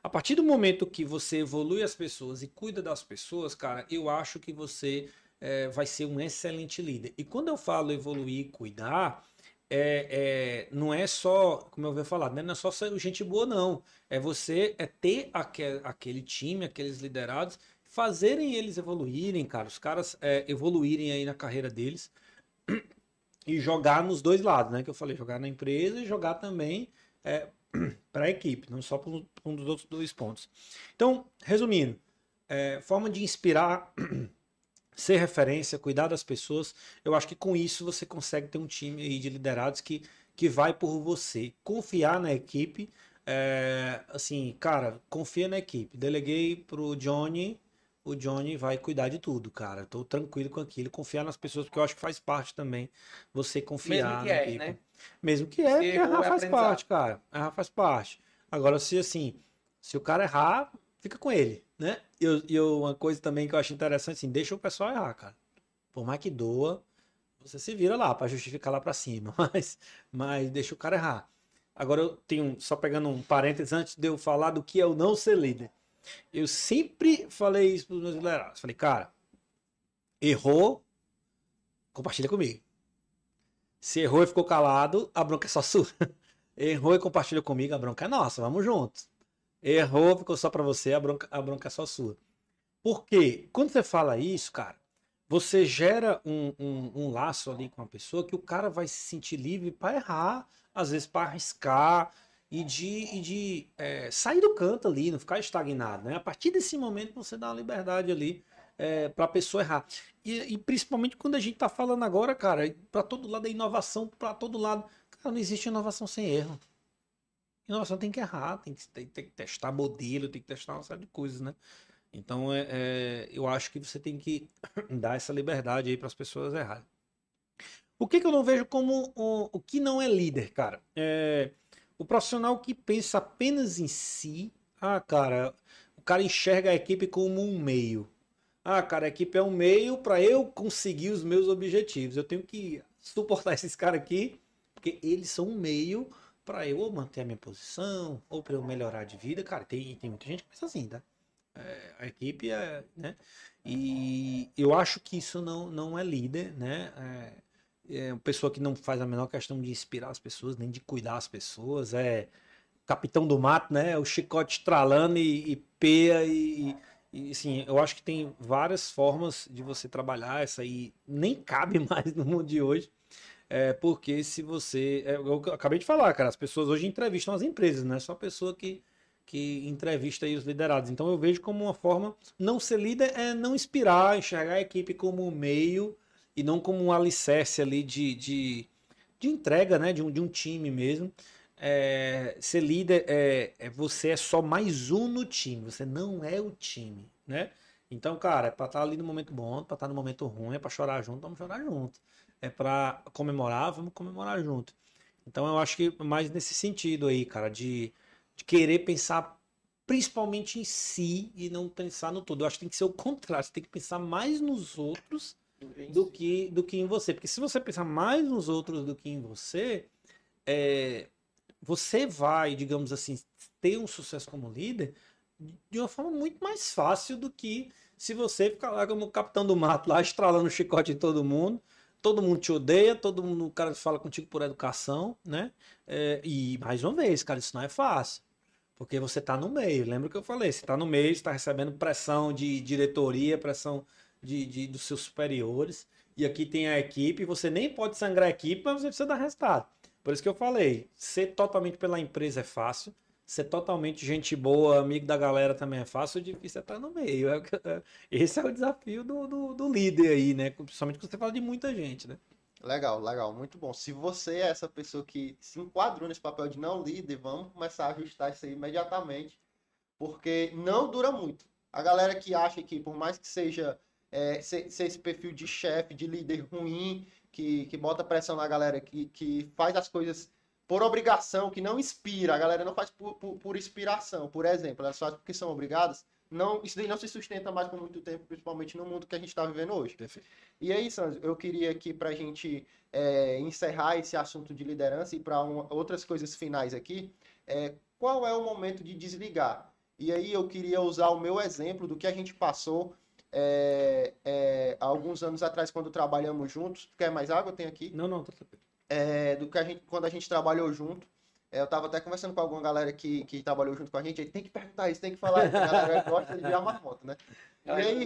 Speaker 2: A partir do momento que você evolui as pessoas e cuida das pessoas, cara, eu acho que você é, vai ser um excelente líder. E quando eu falo evoluir, cuidar, é, é, não é só, como eu venho falar, não é só ser gente boa, não. É você é ter aquel, aquele time, aqueles liderados, fazerem eles evoluírem, cara, os caras é, evoluírem aí na carreira deles e jogar nos dois lados, né? Que eu falei, jogar na empresa e jogar também é, para a equipe, não só para um dos outros dois pontos. Então, resumindo, é, forma de inspirar ser referência, cuidar das pessoas. Eu acho que com isso você consegue ter um time aí de liderados que, que vai por você. Confiar na equipe. É, assim, cara, confia na equipe. Deleguei pro Johnny, o Johnny vai cuidar de tudo, cara. Tô tranquilo com aquilo, confiar nas pessoas, porque eu acho que faz parte também você confiar
Speaker 3: Mesmo que
Speaker 2: na
Speaker 3: é,
Speaker 2: equipe.
Speaker 3: né?
Speaker 2: Mesmo que é, porque errar
Speaker 3: é
Speaker 2: faz parte, cara. Errar faz parte. Agora, se assim, se o cara errar, fica com ele, né? E eu, eu- uma coisa também que eu acho interessante, assim, deixa o pessoal errar, cara. Por mais que doa, você se vira lá pra justificar lá pra cima, mas, mas deixa o cara errar. Agora eu tenho, só pegando um parênteses antes de eu falar do que é o não ser líder. Eu sempre falei isso pros meus liderados. Falei, cara, errou, compartilha comigo. Se errou e ficou calado, a bronca é só sua. Errou e compartilha comigo, a bronca é nossa, vamos juntos. Errou, ficou só pra você, a bronca, a bronca é só sua. Por quê? Quando você fala isso, cara, você gera um, um, um laço ali com a pessoa que o cara vai se sentir livre para errar, às vezes para arriscar e de, e de é, sair do canto ali, não ficar estagnado. Né? A partir desse momento você dá uma liberdade ali é, para a pessoa errar. E, e principalmente quando a gente está falando agora, cara, para todo lado é inovação, para todo lado. Cara, não existe inovação sem erro. Inovação tem que errar, tem que, tem, tem que testar modelo, tem que testar uma série de coisas, né? Então, é, é, eu acho que você tem que dar essa liberdade aí para as pessoas errarem. O que, que eu não vejo como o, o que não é líder, cara? É, o profissional que pensa apenas em si. Ah, cara, o cara enxerga a equipe como um meio. Ah, cara, a equipe é um meio para eu conseguir os meus objetivos. Eu tenho que suportar esses caras aqui, porque eles são um meio para eu manter a minha posição, ou para eu melhorar de vida. Cara, tem, tem muita gente que pensa assim, tá? É, a equipe é, né? E eu acho que isso não, não é líder, né? É, é uma pessoa que não faz a menor questão de inspirar as pessoas, nem de cuidar as pessoas, é capitão do mato, né? O chicote estralando e, e peia e, e assim, eu acho que tem várias formas de você trabalhar essa aí nem cabe mais no mundo de hoje. É porque se você, é, eu acabei de falar, cara, as pessoas hoje entrevistam as empresas, não é só a pessoa que que entrevista aí os liderados. Então eu vejo como uma forma não ser líder é não inspirar, enxergar a equipe como um meio e não como um alicerce ali de, de, de entrega, né? De um, de um time mesmo. É, ser líder é, é você é só mais um no time, você não é o time, né? Então, cara, é pra estar ali no momento bom, pra estar no momento ruim, é pra chorar junto, vamos chorar junto. É pra comemorar, vamos comemorar junto. Então eu acho que mais nesse sentido aí, cara, de, de querer pensar principalmente em si e não pensar no todo. Eu acho que tem que ser o contrário, você tem que pensar mais nos outros do que, do que em você. Porque se você pensar mais nos outros do que em você, é, você vai, digamos assim, ter um sucesso como líder de uma forma muito mais fácil do que se você ficar lá como capitão do mato, lá estralando o chicote em todo mundo. Todo mundo te odeia, todo mundo, o cara fala contigo por educação, né? É, e mais uma vez, cara, isso não é fácil. Porque você tá no meio. Lembra que eu falei? Você tá no meio, está recebendo pressão de diretoria, pressão de, de, dos seus superiores. E aqui tem a equipe, você nem pode sangrar a equipe, mas você precisa dar resultado. Por isso que eu falei, ser totalmente pela empresa é fácil, ser totalmente gente boa, amigo da galera também é fácil, o difícil é estar no meio. É é- Esse é o desafio do, do, do líder aí, né? Principalmente quando você fala de muita gente, né?
Speaker 1: Legal, legal, muito bom. Se você é essa pessoa que se enquadrou nesse papel de não líder, vamos começar a ajustar isso aí imediatamente, porque não dura muito. A galera que acha que, por mais que seja é, ser, ser esse perfil de chefe, de líder ruim, que, que bota pressão na galera, que, que faz as coisas por obrigação, que não inspira, a galera não faz por, por, por inspiração, por exemplo, elas fazem porque são obrigadas, não, isso daí não se sustenta mais por muito tempo, principalmente no mundo que a gente está vivendo hoje.
Speaker 2: Perfeito.
Speaker 1: E aí, Sandro, eu queria aqui para a gente é, encerrar esse assunto de liderança e para outras coisas finais aqui, é, qual é o momento de desligar? E aí eu queria usar o meu exemplo do que a gente passou é, é, alguns anos atrás, quando trabalhamos juntos. Quer mais água? Tem aqui.
Speaker 2: Não, não, tá tranquilo.
Speaker 1: É, do que a gente, quando a gente trabalhou junto. É, eu estava até conversando com alguma galera que, que trabalhou junto com a gente. Aí tem que perguntar isso, tem que falar isso. A galera gosta de virar uma foto, né? E aí,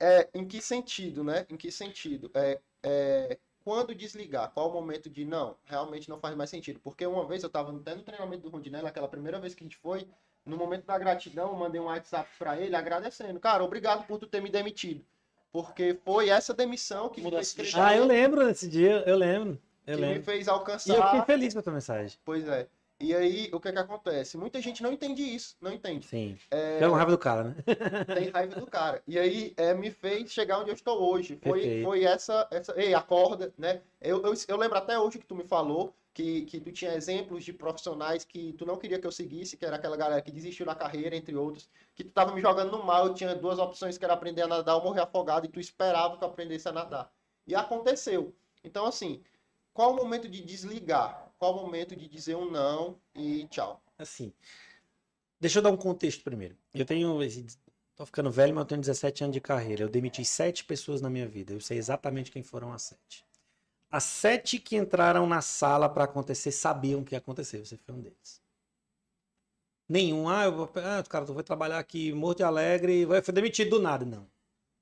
Speaker 1: é, em que sentido, né? Em que sentido? É, é, quando desligar? Qual o momento de não, realmente não faz mais sentido? Porque uma vez eu estava até no treinamento do Rondinelli, aquela primeira vez que a gente foi, no momento da gratidão, eu mandei um WhatsApp para ele agradecendo. Cara, obrigado por tu ter me demitido. porque foi essa demissão que me
Speaker 3: Mudança
Speaker 2: Ah, eu lembro desse dia, eu lembro.
Speaker 1: Que me fez
Speaker 2: E eu
Speaker 1: alcançar.
Speaker 2: fiquei feliz com a tua mensagem.
Speaker 1: Pois é. E aí, o que que acontece? Muita gente não entende isso, não entende.
Speaker 2: Sim.
Speaker 1: É,
Speaker 2: uma raiva do cara, né?
Speaker 1: tem raiva do cara. E aí, é, me fez chegar onde eu estou hoje. Foi,
Speaker 2: Perfeito.
Speaker 1: foi essa, essa. Ei, acorda, né? Eu, eu, eu lembro até hoje que tu me falou que, que tu tinha exemplos de profissionais que tu não queria que eu seguisse, que era aquela galera que desistiu da carreira, entre outros, que tu tava me jogando no mal, eu tinha duas opções que era aprender a nadar ou morrer afogado, e tu esperava que eu aprendesse a nadar. E aconteceu. Então, assim, qual o momento de desligar? Qual o momento de dizer um não e tchau?
Speaker 2: Assim, deixa eu dar um contexto primeiro. Eu tenho. esse- Tô ficando velho, mas eu tenho 17 anos de carreira. Eu demiti sete pessoas na minha vida. Eu sei exatamente quem foram as sete. As sete que entraram na sala para acontecer sabiam que ia acontecer. Você foi um deles. Nenhum, ah, eu vou, ah, cara, tu vai trabalhar aqui, Morto de Alegre, foi demitido do nada. Não.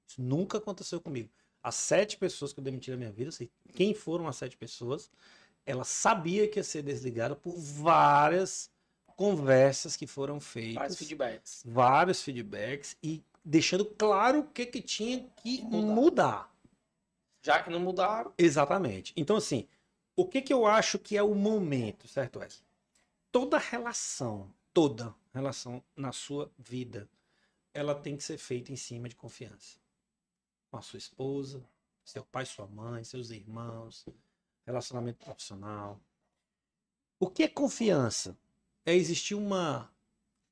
Speaker 2: Isso nunca aconteceu comigo. As sete pessoas que eu demiti na minha vida, sei quem foram as sete pessoas, ela sabia que ia ser desligada por várias conversas que foram feitas,
Speaker 3: Faz feedbacks.
Speaker 2: vários feedbacks e deixando claro o que que tinha que
Speaker 3: Mudar.
Speaker 2: mudar.
Speaker 3: Já que não mudaram,
Speaker 2: Exatamente. Então, assim, o que que eu acho que é o momento, certo, Wesley? Toda relação, toda relação na sua vida, ela tem que ser feita em cima de confiança. Com a sua esposa, seu pai, sua mãe, seus irmãos, relacionamento profissional. O que é confiança? É existir uma,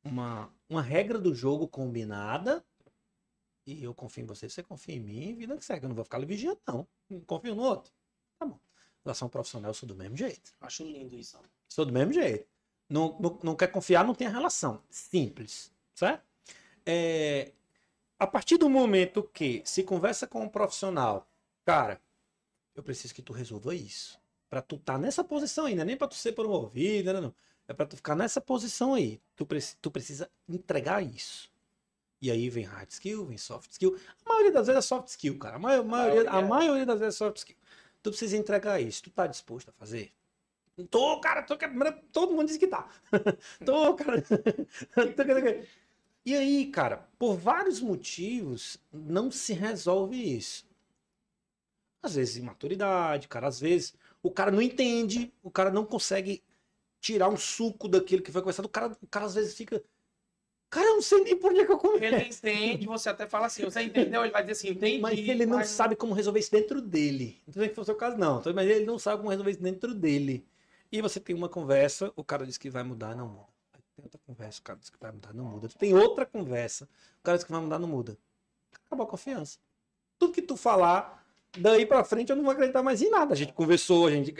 Speaker 2: uma, uma regra do jogo combinada e eu confio em você, você confia em mim, vida que segue. Eu não vou ficar ali vigiando, não. Confio no outro. Tá bom. Relação profissional, eu sou do mesmo jeito.
Speaker 3: acho lindo isso.
Speaker 2: Sou do mesmo jeito. Não, não, não quer confiar, não tem a relação. Simples. Certo? É, a partir do momento que se conversa com um profissional, cara, eu preciso que tu resolva isso. Pra tu estar nessa posição aí, não é nem pra tu ser promovido, não, não. É pra tu ficar nessa posição aí. Tu, preci- tu precisa entregar isso. E aí vem hard skill, vem soft skill. A maioria das vezes é soft skill, cara. A, mai- maioria, a
Speaker 3: maioria
Speaker 2: maioria das vezes é soft skill. Tu precisa entregar isso. Tu tá disposto a fazer? Tô, cara, tô. Todo mundo diz que tá. tô, cara. Tô e aí, cara, por vários motivos, não se resolve isso. Às vezes imaturidade, cara, às vezes o cara não entende, o cara não consegue tirar um suco daquilo que foi conversado, o cara, o cara às vezes fica. Cara, eu não sei nem por onde é que eu começo.
Speaker 3: Ele entende, você até fala assim, você entendeu? Ele vai dizer assim, entendi.
Speaker 2: Mas ele não
Speaker 3: mas-
Speaker 2: sabe como resolver isso dentro dele. Não sei que fosse o caso, não. Mas ele não sabe como resolver isso dentro dele. E você tem uma conversa, o cara diz que vai mudar, não muda. Tem outra conversa, o cara diz que vai mudar, não muda. Tu tem outra conversa, o cara diz que vai mudar, não muda. Acabou a confiança. Tudo que tu falar, daí pra frente eu não vou acreditar mais em nada. A gente conversou, a gente.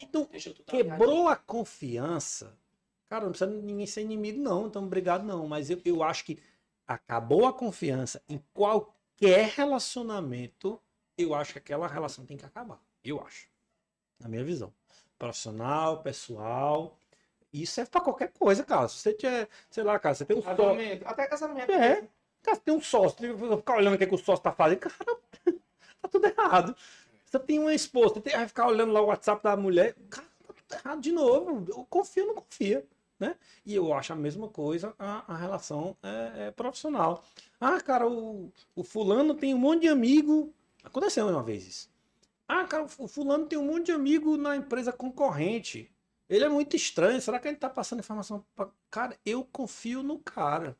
Speaker 2: Então, quebrou a confiança. Cara, não precisa ninguém ser inimigo, não. Então, obrigado, não. Mas eu, eu acho que acabou a confiança em qualquer relacionamento. Eu acho que aquela relação tem que acabar. Eu acho. Na minha visão. Profissional, pessoal. Isso serve pra qualquer coisa, cara. Se você tiver, sei lá, cara, você tem um sócio.
Speaker 3: Casamento, até casamento.
Speaker 2: É. Cara, você tem um sócio, que ficar olhando o que, que o sócio tá fazendo. Cara, tá tudo errado. Você tem uma esposa, você tem, vai ficar olhando lá o WhatsApp da mulher. Cara, tá tudo errado de novo. Eu confio ou não confia. Né? E eu acho a mesma coisa a, a relação é, é, profissional. Ah, cara, o, o fulano tem um monte de amigo. Aconteceu uma vez isso. Ah, cara, o fulano tem um monte de amigo na empresa concorrente. Ele é muito estranho. Será que ele tá passando informação pra... Cara, eu confio no cara.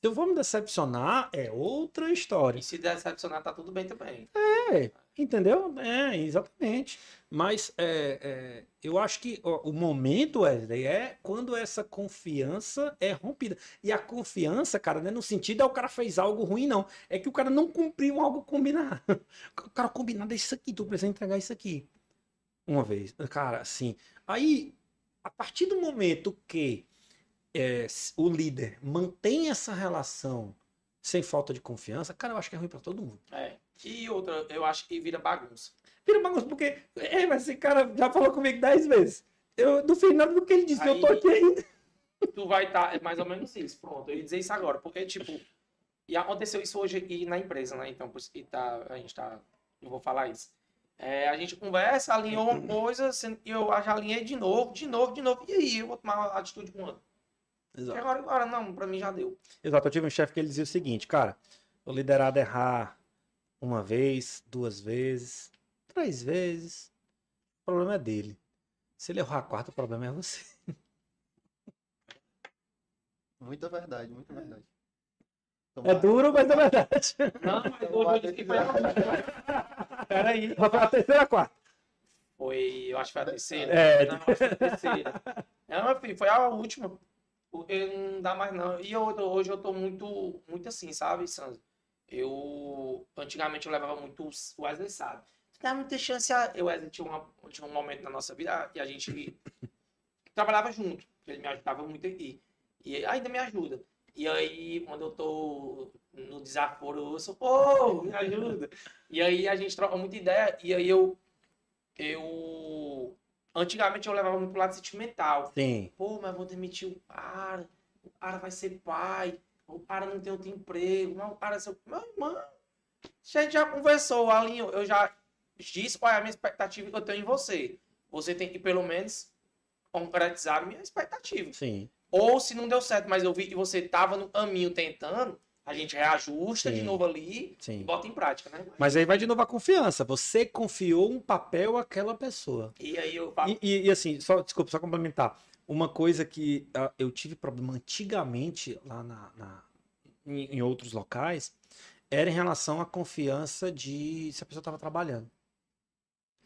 Speaker 2: Se eu vou me decepcionar, é outra história.
Speaker 3: E se decepcionar, tá tudo bem também.
Speaker 2: É, entendeu? É, exatamente. Mas é, é, eu acho que ó, o momento, Wesley, é quando essa confiança é rompida. E a confiança, cara, não é no sentido é o cara fez algo ruim, não. É que o cara não cumpriu algo combinado. O cara combinado é isso aqui, tu precisa entregar isso aqui. Uma vez. Cara, assim. Aí, a partir do momento que é, o líder mantém essa relação sem falta de confiança, cara, eu acho que é ruim pra todo mundo.
Speaker 3: É. E outra, eu acho que vira bagunça.
Speaker 2: Vira bagunça, porque é, mas esse cara já falou comigo dez vezes. Eu não fiz nada do que ele disse, eu tô
Speaker 3: Aí-
Speaker 2: aqui ainda.
Speaker 3: Tu vai estar, é mais ou menos isso. Pronto, eu ia dizer isso agora. Porque, tipo, e aconteceu isso hoje aqui na empresa, né? Então, por isso que tá, a gente tá. Eu vou falar isso. É, a gente conversa, alinhou uma coisa, sendo que eu já alinhei de novo, de novo, de novo. E aí, eu vou tomar uma atitude quando? E
Speaker 2: Exato.
Speaker 3: agora, agora, não, pra mim já deu.
Speaker 2: Exato, eu tive um chefe que ele dizia o seguinte, cara, o liderado errar uma vez, duas vezes, três vezes. O problema é dele. Se ele errar a quarta, o problema é você.
Speaker 1: Muita verdade, muita verdade.
Speaker 2: É duro, mas é verdade.
Speaker 3: Não, mas eu disse que foi a. Peraí.
Speaker 2: Foi a terceira a quarta.
Speaker 3: Foi, eu acho que foi a terceira.
Speaker 2: É.
Speaker 3: Não, acho que foi a terceira. Não, meu filho, foi a última. Porque não dá mais não. E eu, hoje eu tô muito, muito assim, sabe, Sanzo? Eu, antigamente eu levava muito o Wesley sabe. Dá muita chance a... Eu, Wesley, tinha, uma, tinha um momento na nossa vida e a gente trabalhava junto. Ele me ajudava muito aqui. E ainda me ajuda. E aí, quando eu tô no desaforo, eu sou, pô, me ajuda. E aí a gente troca muita ideia. E aí eu. Eu. Antigamente eu levava muito pro lado sentimental.
Speaker 2: Sim.
Speaker 3: Pô, mas vou demitir o cara. O cara vai ser pai. O cara não tem outro emprego. Mas o cara é seu. Meu irmão. A gente já conversou, Alinho. Eu já disse qual é a minha expectativa que eu tenho em você. Você tem que, pelo menos, concretizar a minha expectativa.
Speaker 2: Sim.
Speaker 3: Ou se não deu certo, mas eu vi que você tava no caminho tentando, a gente reajusta de
Speaker 2: Sim.
Speaker 3: novo ali e
Speaker 2: Sim.
Speaker 3: bota em prática, né?
Speaker 2: Mas aí vai de novo a confiança. Você confiou um papel àquela pessoa.
Speaker 3: E aí eu
Speaker 2: E, e- e assim, só, desculpa, só complementar. Uma coisa que ah, eu tive problema antigamente lá na, na- em, em outros locais era em relação à confiança de se a pessoa estava trabalhando.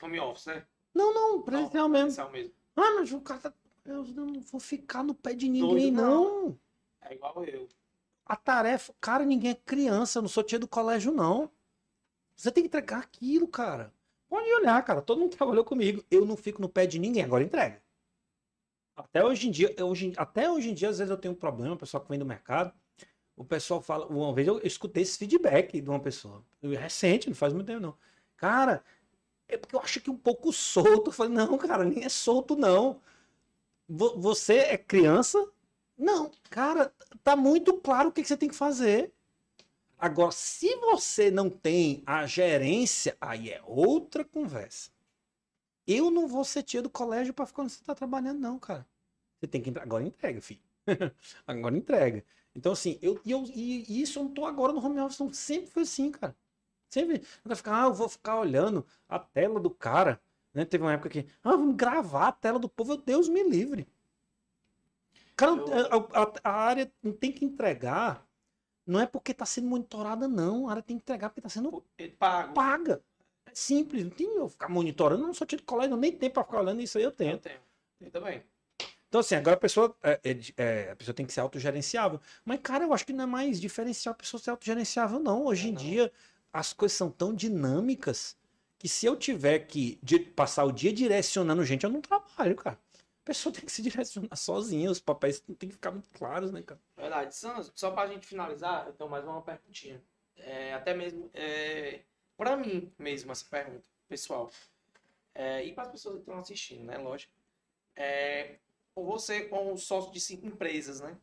Speaker 3: home office, né?
Speaker 2: Não, não, presencial mesmo.
Speaker 3: Presencial mesmo.
Speaker 2: Ah, mas o cara tá. Eu não vou ficar no pé de ninguém,
Speaker 3: Doido,
Speaker 2: não.
Speaker 3: não. É igual eu.
Speaker 2: A tarefa. Cara, ninguém é criança, eu não sou tia do colégio, não. Você tem que entregar aquilo, cara. Pode olhar, cara. Todo mundo trabalhou comigo. Eu não fico no pé de ninguém, agora entrega. Até hoje em dia, hoje, até hoje em dia, às vezes eu tenho um problema, o pessoal que vem do mercado. O pessoal fala. Uma vez eu escutei esse feedback de uma pessoa. Recente, não faz muito tempo, não. Cara, é porque eu acho que um pouco solto. Eu falei, não, cara, nem é solto, não. Vo- Você é criança? Não, cara, tá muito claro o que você tem que fazer. Agora, se você não tem a gerência, aí é outra conversa. Eu não vou ser tia do colégio pra ficar onde você tá trabalhando, não, cara. Você tem que entrar. Agora entrega, filho. agora entrega. Então, assim, eu, e eu, e isso eu não tô agora no home office, não. Sempre foi assim, cara. Sempre. Vai ficar, ah, eu vou ficar olhando a tela do cara. Né? Teve uma época que, ah, vamos gravar a tela do povo, Deus me livre. Cara,
Speaker 3: Eu-
Speaker 2: a, a- a área não tem que entregar, não é porque tá sendo monitorada, não. A área tem que entregar porque tá sendo
Speaker 3: Ele pago.
Speaker 2: paga. É simples, não tem eu ficar monitorando, eu não sou tio de colégio, nem tempo pra ficar olhando isso aí, eu
Speaker 3: Eu
Speaker 2: tenho.
Speaker 3: tenho. Eu também.
Speaker 2: Então, assim, agora a pessoa, é, é, é, a pessoa tem que ser autogerenciável. Mas, cara, eu acho que não é mais diferencial a pessoa ser autogerenciável, não. Hoje
Speaker 3: É,
Speaker 2: em
Speaker 3: não.
Speaker 2: dia, as coisas são tão dinâmicas que se eu tiver que passar o dia direcionando gente, eu não trabalho, cara. A pessoa tem que se direcionar sozinha, os papéis têm que ficar muito claros, né, cara?
Speaker 3: Verdade. Sanz, só pra gente finalizar, eu tenho mais uma perguntinha. É, até mesmo é, pra mim mesmo essa pergunta, pessoal. É, e para as pessoas que estão assistindo, né? Lógico. É, você, como sócio de cinco empresas, né?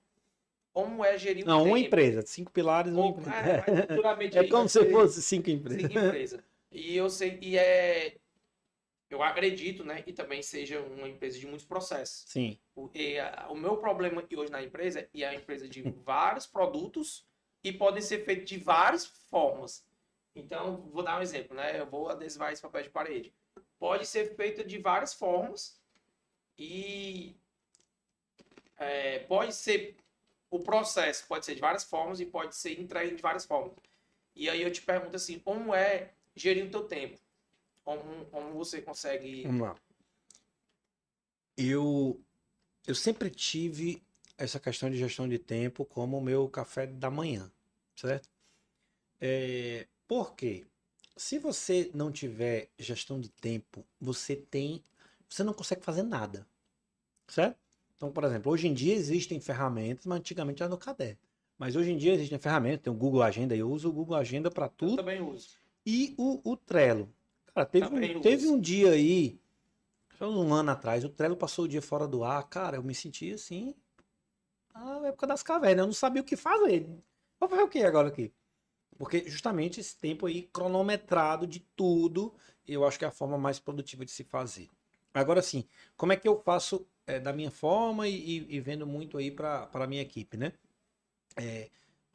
Speaker 3: Como é gerir o
Speaker 2: Não, uma
Speaker 3: tempo?
Speaker 2: empresa, cinco pilares, uma empresa.
Speaker 3: é,
Speaker 2: É como se fosse cinco empresas.
Speaker 3: cinco empresas. E eu sei, e é. Eu acredito, né? E também seja uma empresa de muitos processos.
Speaker 2: Sim.
Speaker 3: Porque a- o meu problema hoje na empresa é a empresa de vários produtos e podem ser feitos de várias formas. Então, vou dar um exemplo, né? Eu vou adesivar esse papel de parede. Pode ser feito de várias formas e é, pode ser o processo pode ser de várias formas e pode ser entregue de várias formas. E aí eu te pergunto assim, como é gerir o teu tempo? Como, como você consegue
Speaker 2: Vamos lá. Eu, eu sempre tive essa questão de gestão de tempo como o meu café da manhã, certo? É, por quê? Se você não tiver gestão de tempo, você tem, você não consegue fazer nada, certo? Então, por exemplo, hoje em dia existem ferramentas, mas antigamente era no caderno. Mas hoje em dia existem ferramentas, tem o Google Agenda, eu uso o Google Agenda para
Speaker 3: Eu
Speaker 2: tudo
Speaker 3: também uso.
Speaker 2: E o, o Trello. Cara, teve,
Speaker 3: Também
Speaker 2: um, teve
Speaker 3: uso.
Speaker 2: um dia aí, um ano atrás, o Trello passou o dia fora do ar. Cara, eu me senti assim, na época das cavernas. Eu não sabia o que fazer. Vou fazer o que agora aqui? Porque justamente esse tempo aí cronometrado de tudo, eu acho que é a forma mais produtiva de se fazer. Agora sim, como é que eu faço é, da minha forma e, e- e vendo muito aí para a minha equipe, né? É,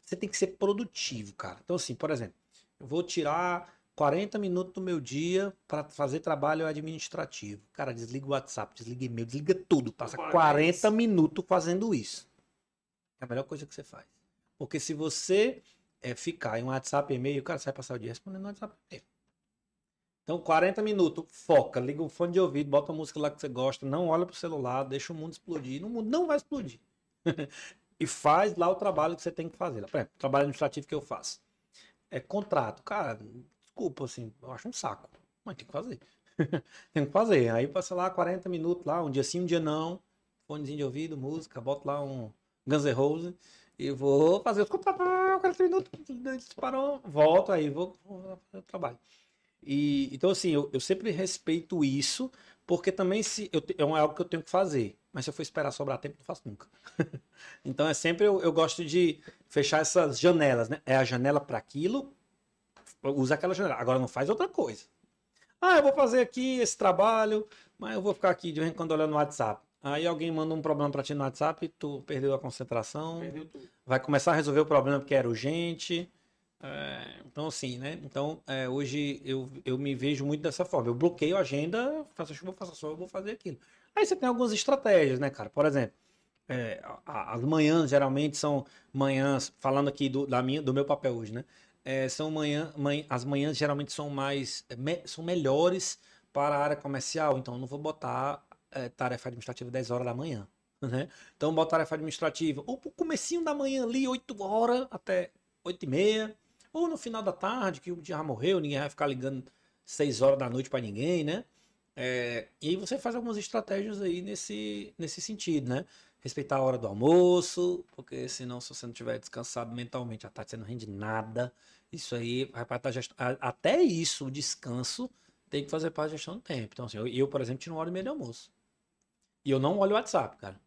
Speaker 2: você tem que ser produtivo, cara. Então, assim, por exemplo, vou tirar 40 minutos do meu dia para fazer trabalho administrativo. Cara, desliga o WhatsApp, desliga e-mail, desliga tudo. Passa 40 minutos fazendo isso. É a melhor coisa que você faz. Porque se você é, ficar em um WhatsApp e-mail, cara, você vai passar o dia respondendo no WhatsApp e-mail. Então, 40 minutos, foca, liga o fone de ouvido, bota a música lá que você gosta, não olha pro celular, deixa o mundo explodir. O mundo não vai explodir. e faz lá o trabalho que você tem que fazer. Por exemplo, o trabalho administrativo que eu faço. É contrato. Cara, desculpa, assim, eu acho um saco. Mas tem que fazer. tem que fazer. Aí passa lá 40 minutos lá, um dia sim, um dia não. Fonezinho de ouvido, música, boto lá um Guns N' Roses e vou fazer os contratos. 40 minutos, parou, volto aí, vou, vou fazer o trabalho. E, então, assim, eu, eu sempre respeito isso, porque também se eu, é algo que eu tenho que fazer. Mas se eu for esperar sobrar tempo, não faço nunca. então, é sempre eu, eu gosto de fechar essas janelas, né? É a janela para aquilo, usa aquela janela. Agora não faz outra coisa. Ah, eu vou fazer aqui esse trabalho, mas eu vou ficar aqui de vez em quando olhando no WhatsApp. Aí alguém manda um problema para ti no WhatsApp, tu perdeu a concentração, perdeu vai começar a resolver o problema porque era urgente. É, então, assim, né? Então, é, hoje eu, eu me vejo muito dessa forma. Eu bloqueio a agenda, faço chuva, faço sol, eu vou fazer aquilo. Aí você tem algumas estratégias, né, cara? Por exemplo, é, as manhãs geralmente são manhãs, falando aqui do, da minha, do meu papel hoje, né? É, são manhã, manhã, as manhãs geralmente são mais, me, são melhores para a área comercial, então eu não vou botar é, tarefa administrativa 10 horas da manhã, né? Então botar tarefa administrativa ou pro comecinho da manhã ali, 8 horas até 8 e meia, ou no final da tarde, que o já morreu, ninguém vai ficar ligando 6 horas da noite para ninguém, né? É, e aí você faz algumas estratégias aí nesse, nesse sentido, né? Respeitar a hora do almoço, porque senão se você não tiver descansado mentalmente à tarde você não rende nada. Isso aí vai para. Até isso, o descanso, tem que fazer parte da gestão do tempo. Então, assim, eu, eu por exemplo, tiro uma hora e meia de almoço. E eu não olho o WhatsApp, cara.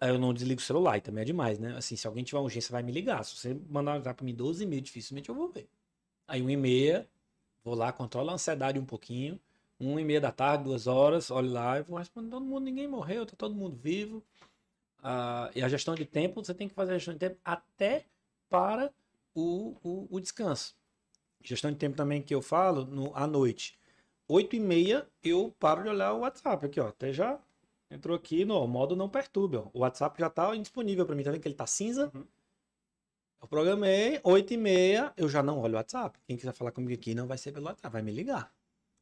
Speaker 2: Eu não desligo o celular, e também é demais, né? Assim, se alguém tiver urgência, vai me ligar. Se você mandar um pra mim 12 e meia, dificilmente eu vou ver. Aí, 1 e meia, vou lá, controlo a ansiedade um pouquinho. 1 e meia da tarde, duas horas, olho lá e vou responder todo mundo. Ninguém morreu, tá todo mundo vivo. Ah, e a gestão de tempo, você tem que fazer a gestão de tempo até para o, o, o descanso. Gestão de tempo também que eu falo, no, à noite. 8 e meia, eu paro de olhar o WhatsApp aqui, ó. Até já Entrou aqui no modo não perturbe. Ó. O WhatsApp já está indisponível para mim. Tá vendo que ele está cinza? Uhum. Eu programei, 8 e meia, eu já não olho o WhatsApp. Quem quiser falar comigo aqui não vai ser pelo WhatsApp, vai me ligar.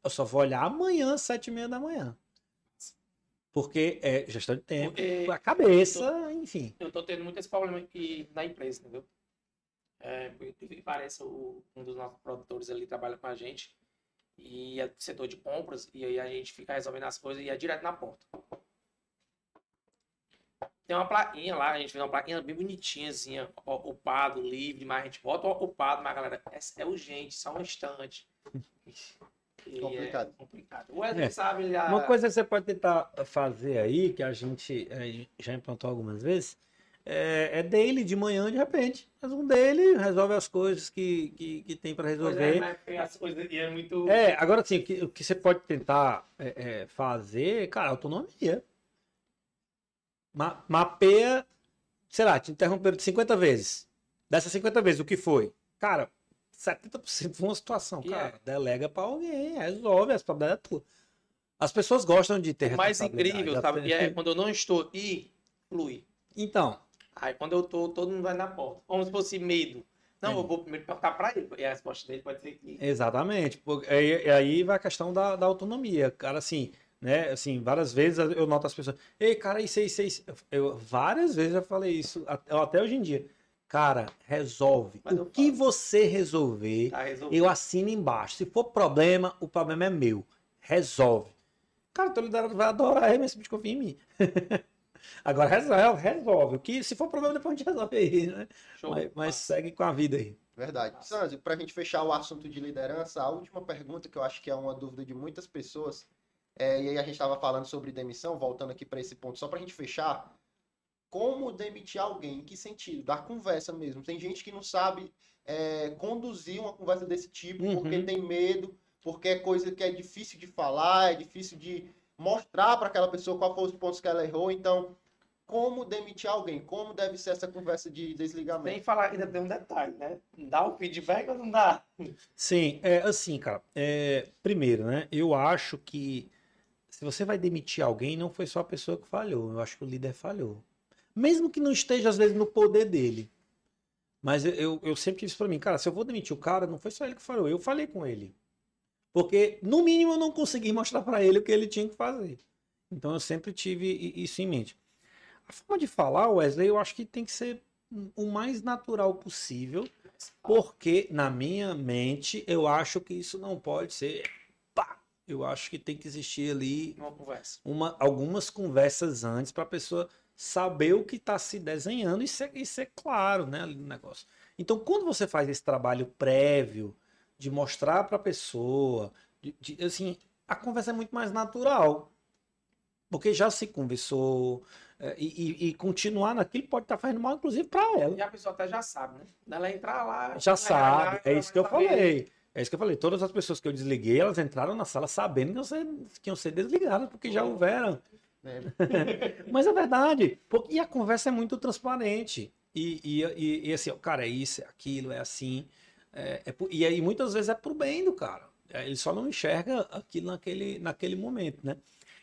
Speaker 2: Eu só vou olhar amanhã, 7 e meia da manhã. Porque é gestão de tempo, Porque a cabeça,
Speaker 3: eu
Speaker 2: tô, enfim.
Speaker 3: Eu tô tendo muito esse problema aqui na empresa, entendeu? É, parece o, um dos nossos produtores ali trabalha com a gente e é setor de compras e aí a gente fica resolvendo as coisas e é direto na porta. Tem uma plaquinha lá, a gente fez uma plaquinha bem bonitinha, assim, ocupado, livre, mas a gente bota o ocupado, mas galera, é, é urgente, só um instante.
Speaker 1: E complicado.
Speaker 3: É complicado. O Wesley é. sabe já...
Speaker 2: Uma coisa que você pode tentar fazer aí, que a gente é, já implantou algumas vezes, é, é daily, de manhã, de repente. Faz um daily, resolve as coisas que, que, que tem para resolver.
Speaker 3: É, as coisas é muito.
Speaker 2: É, agora sim, o que, o que você pode tentar é, é fazer, cara, autonomia. Ma mapeia, sei lá, te interromperam 50 vezes. Dessas 50 vezes, o que foi? Cara, 70% foi uma situação. Que cara, é? delega pra alguém, resolve, as problemas é tudo. As pessoas gostam de ter
Speaker 3: O mais incrível, sabe? É quando eu não estou e flui.
Speaker 2: Então.
Speaker 3: Aí quando eu tô, todo mundo vai na porta. Como se fosse medo. Não, é. eu vou primeiro perguntar para ele. E a resposta dele pode ser que.
Speaker 2: Exatamente. Aí, aí vai a questão da, da autonomia. Cara, assim, né? Assim, várias vezes eu noto as pessoas, ei, cara, isso, isso, isso. Eu, várias vezes eu falei isso, até hoje em dia. Cara, resolve. Mas o que você resolver, tá eu assino embaixo. Se for problema, o problema é meu. Resolve. Cara, teu liderado vai adorar, mas me confia em mim. Agora resolve, resolve. O que, se for problema, depois a gente resolve aí, né? Mas, mas, segue com a vida aí.
Speaker 1: Verdade. Sanzio, para a gente fechar o assunto de liderança, a última pergunta que eu acho que é uma dúvida de muitas pessoas é, e aí a gente estava falando sobre demissão, voltando aqui para esse ponto, só para a gente fechar. Como demitir alguém? Em que sentido? Da conversa mesmo. Tem gente que não sabe é, conduzir uma conversa desse tipo uhum. porque tem medo, porque é coisa que é difícil de falar, é difícil de mostrar para aquela pessoa qual foram os pontos que ela errou. Então, como demitir alguém, como deve ser essa conversa de
Speaker 3: Sem
Speaker 1: desligamento.
Speaker 3: falar, ainda tem um detalhe, né? Dá o feedback ou não dá?
Speaker 2: Sim, é assim, cara. é, primeiro, né? Eu acho que se você vai demitir alguém, não foi só a pessoa que falhou. Eu acho que o líder falhou. Mesmo que não esteja, às vezes, no poder dele. Mas eu, eu, eu sempre isso pra mim, cara, se eu vou demitir o cara, não foi só ele que falou, eu falei com ele. Porque, no mínimo, eu não consegui mostrar pra ele o que ele tinha que fazer. Então eu sempre tive isso em mente. A forma de falar, Wesley, eu acho que tem que ser o mais natural possível. Porque, na minha mente, eu acho que isso não pode ser. Eu acho que tem que existir ali
Speaker 3: Uma conversa.
Speaker 2: uma, algumas conversas antes para a pessoa saber o que está se desenhando e ser, e ser claro né, ali no negócio. Então, quando você faz esse trabalho prévio de mostrar para a pessoa, de- de- assim, a conversa é muito mais natural. Porque já se conversou, eh, e, e- e continuar naquilo pode estar fazendo mal, inclusive, para ela.
Speaker 3: E a pessoa até já sabe, né? Ela entrar lá.
Speaker 2: Já sabe, é isso que eu
Speaker 3: saber.
Speaker 2: falei. É isso que eu falei. Todas as pessoas que eu desliguei, elas entraram na sala sabendo que iam ser, que iam ser desligadas, porque já houveram.
Speaker 1: né?
Speaker 2: Mas é verdade. E a conversa é muito transparente. E, e, e, e assim, cara, é isso, é aquilo, é assim. É, é e aí muitas vezes é pro bem do cara. É, Ele só não enxerga aquilo naquele, naquele momento, né?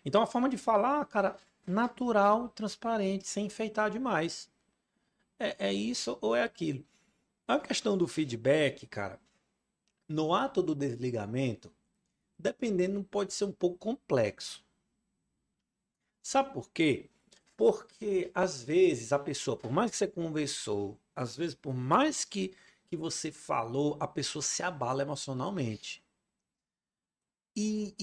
Speaker 2: Então a forma de falar, cara, natural, transparente, sem enfeitar demais. É, é isso ou é aquilo. A questão do feedback, cara, no ato do desligamento, dependendo, pode ser um pouco complexo. Sabe por quê? Porque às vezes a pessoa, por mais que você conversou, às vezes por mais que, que você falou, a pessoa se abala emocionalmente. E,